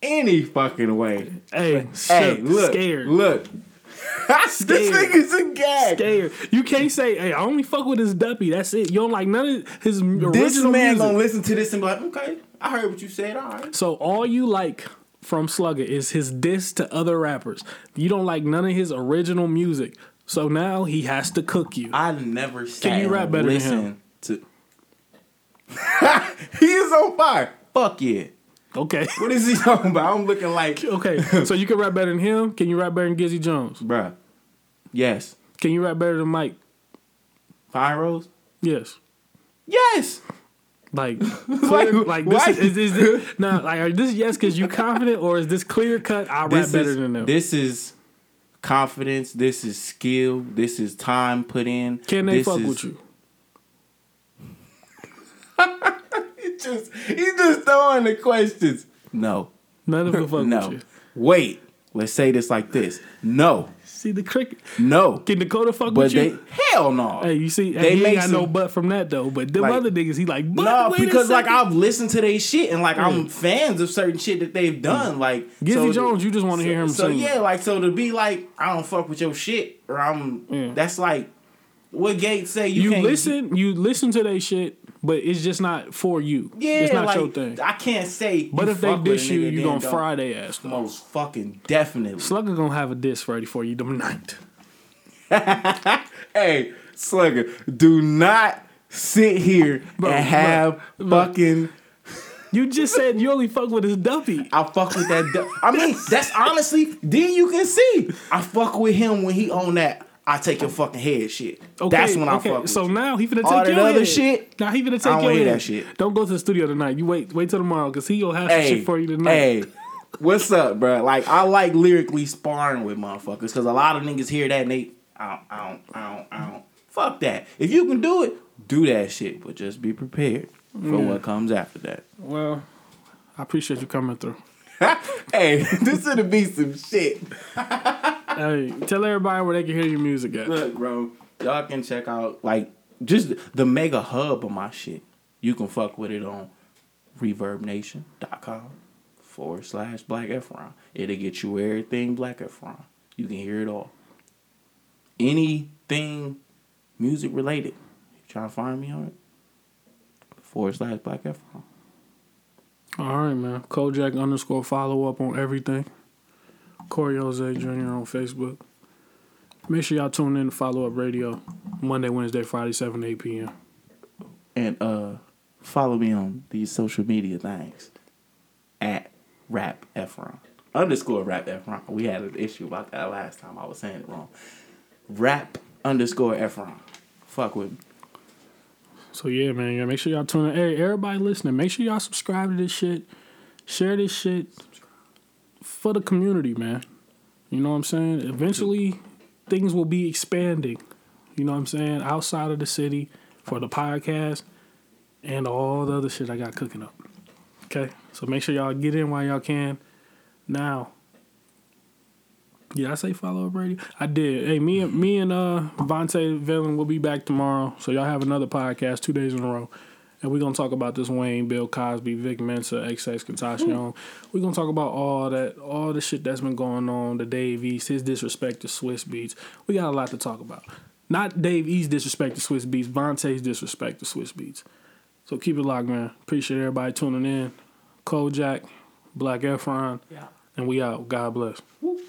Any fucking way. Hey, Hey, look, scared, look. [LAUGHS] this nigga's a gag. scared. You can't say, "Hey, I only fuck with his Duppy." That's it. You don't like none of his original This man music. gonna listen to this and be like, okay, I heard what you said. All right. So all you like from Slugger is his diss to other rappers. You don't like none of his original music. So now he has to cook you. I never Can you rap better than him? to. [LAUGHS] he is on fire. Fuck yeah. Okay. What is he talking about? I'm looking like, [LAUGHS] Okay. So you can rap better than him. Can you rap better than Gizzy Jones? bruh. Yes. Can you rap better than Mike? Rose. Yes. Yes. Like, [LAUGHS] clear, like this is, is, is this now like are this yes because you confident or is this clear cut? I rap This better is than them. this is confidence. This is skill. This is time put in. Can they This fuck is- with you? [LAUGHS] He just he just throwing the questions. No. None of them fuck [LAUGHS] no. with you. Wait. Let's say this like this. No. See the cricket. No. Can Dakota fuck But with they you? hell no. Hey, you see, They hey, he ain't got no butt from that though. But them Like- other niggas, he like, but No, because like. I've listened to their shit and like I'm fans of certain shit that they've done. Like Gizzy so- Jones, you just want to so, hear him So sing. yeah, like so to be like I don't fuck with your shit or I'm Yeah. that's like what Gates say you, you listen, you listen to their shit, but it's just not for you. Yeah, it's not like your thing. I can't say. But if they fuck with a dish you, you gonna fry their ass. Though. Most fucking definitely. Slugger gonna have a diss ready for you tonight. [LAUGHS] hey, Slugger, do not sit here Bro, and have look, fucking. You just said you only fuck with his duppy. I fuck with that. du- I mean, that's honestly. Then you can see I fuck with him when he on that. I take your fucking head shit. Okay, that's when I okay. fuck. With So you. now he finna take All that your other head. shit, Now he finna take I don't your head. that shit. Don't go to the studio tonight. You wait, wait till tomorrow because he gonna have some hey, shit for you tonight. hey, what's up, bro? Like I like lyrically sparring with motherfuckers because a lot of niggas hear that and they, I don't, I don't, I don't, I don't. Fuck that. If you can do it, do that shit, but just be prepared for what comes after that. Well, I appreciate you coming through. [LAUGHS] hey, [LAUGHS] this gonna be some shit. [LAUGHS] hey, tell everybody where they can hear your music at. Look, bro, y'all can check out like just the mega hub of my shit. You can fuck with it on ReverbNation.com, forward slash Black Efron. It'll get you everything Black Efron. You can hear it all. Anything music related. You trying to find me on it? Forward slash Black Efron. All right, man. Kojak underscore follow up on everything. Corey Jose Jr. on Facebook. Make sure y'all tune in to Follow Up Radio Monday, Wednesday, Friday, 7 to 8 p.m. And uh follow me on these social media things. At Rap Efron. Underscore Rap Efron. We had an issue about that last time. I was saying it wrong. Rap underscore Efron. Fuck with me. So yeah, man, yeah, make sure y'all tune in. Hey, everybody listening, make sure y'all subscribe to this shit. Share this shit for the community, man. You know what I'm saying? Eventually things will be expanding. You know what I'm saying? Outside of the city for the podcast and all the other shit I got cooking up. Okay? So make sure y'all get in while y'all can. Now, yeah, I say follow up radio. I did. Hey, me and me and uh Vontae Villain will be back tomorrow. So y'all have another podcast two days in a row. And we're gonna talk about this Wayne, Bill Cosby, Vic Mensa, XXXTentacion. Hmm. We're gonna talk about all that, all the shit that's been going on, the Dave East, his disrespect to Swizz Beatz. We got a lot to talk about. Not Dave East disrespect to Swizz Beatz, Vontae's disrespect to Swizz Beatz. So keep it locked, man. Appreciate everybody tuning in. Kojak, Black Efron, Yeah. and we out. God bless. Woo.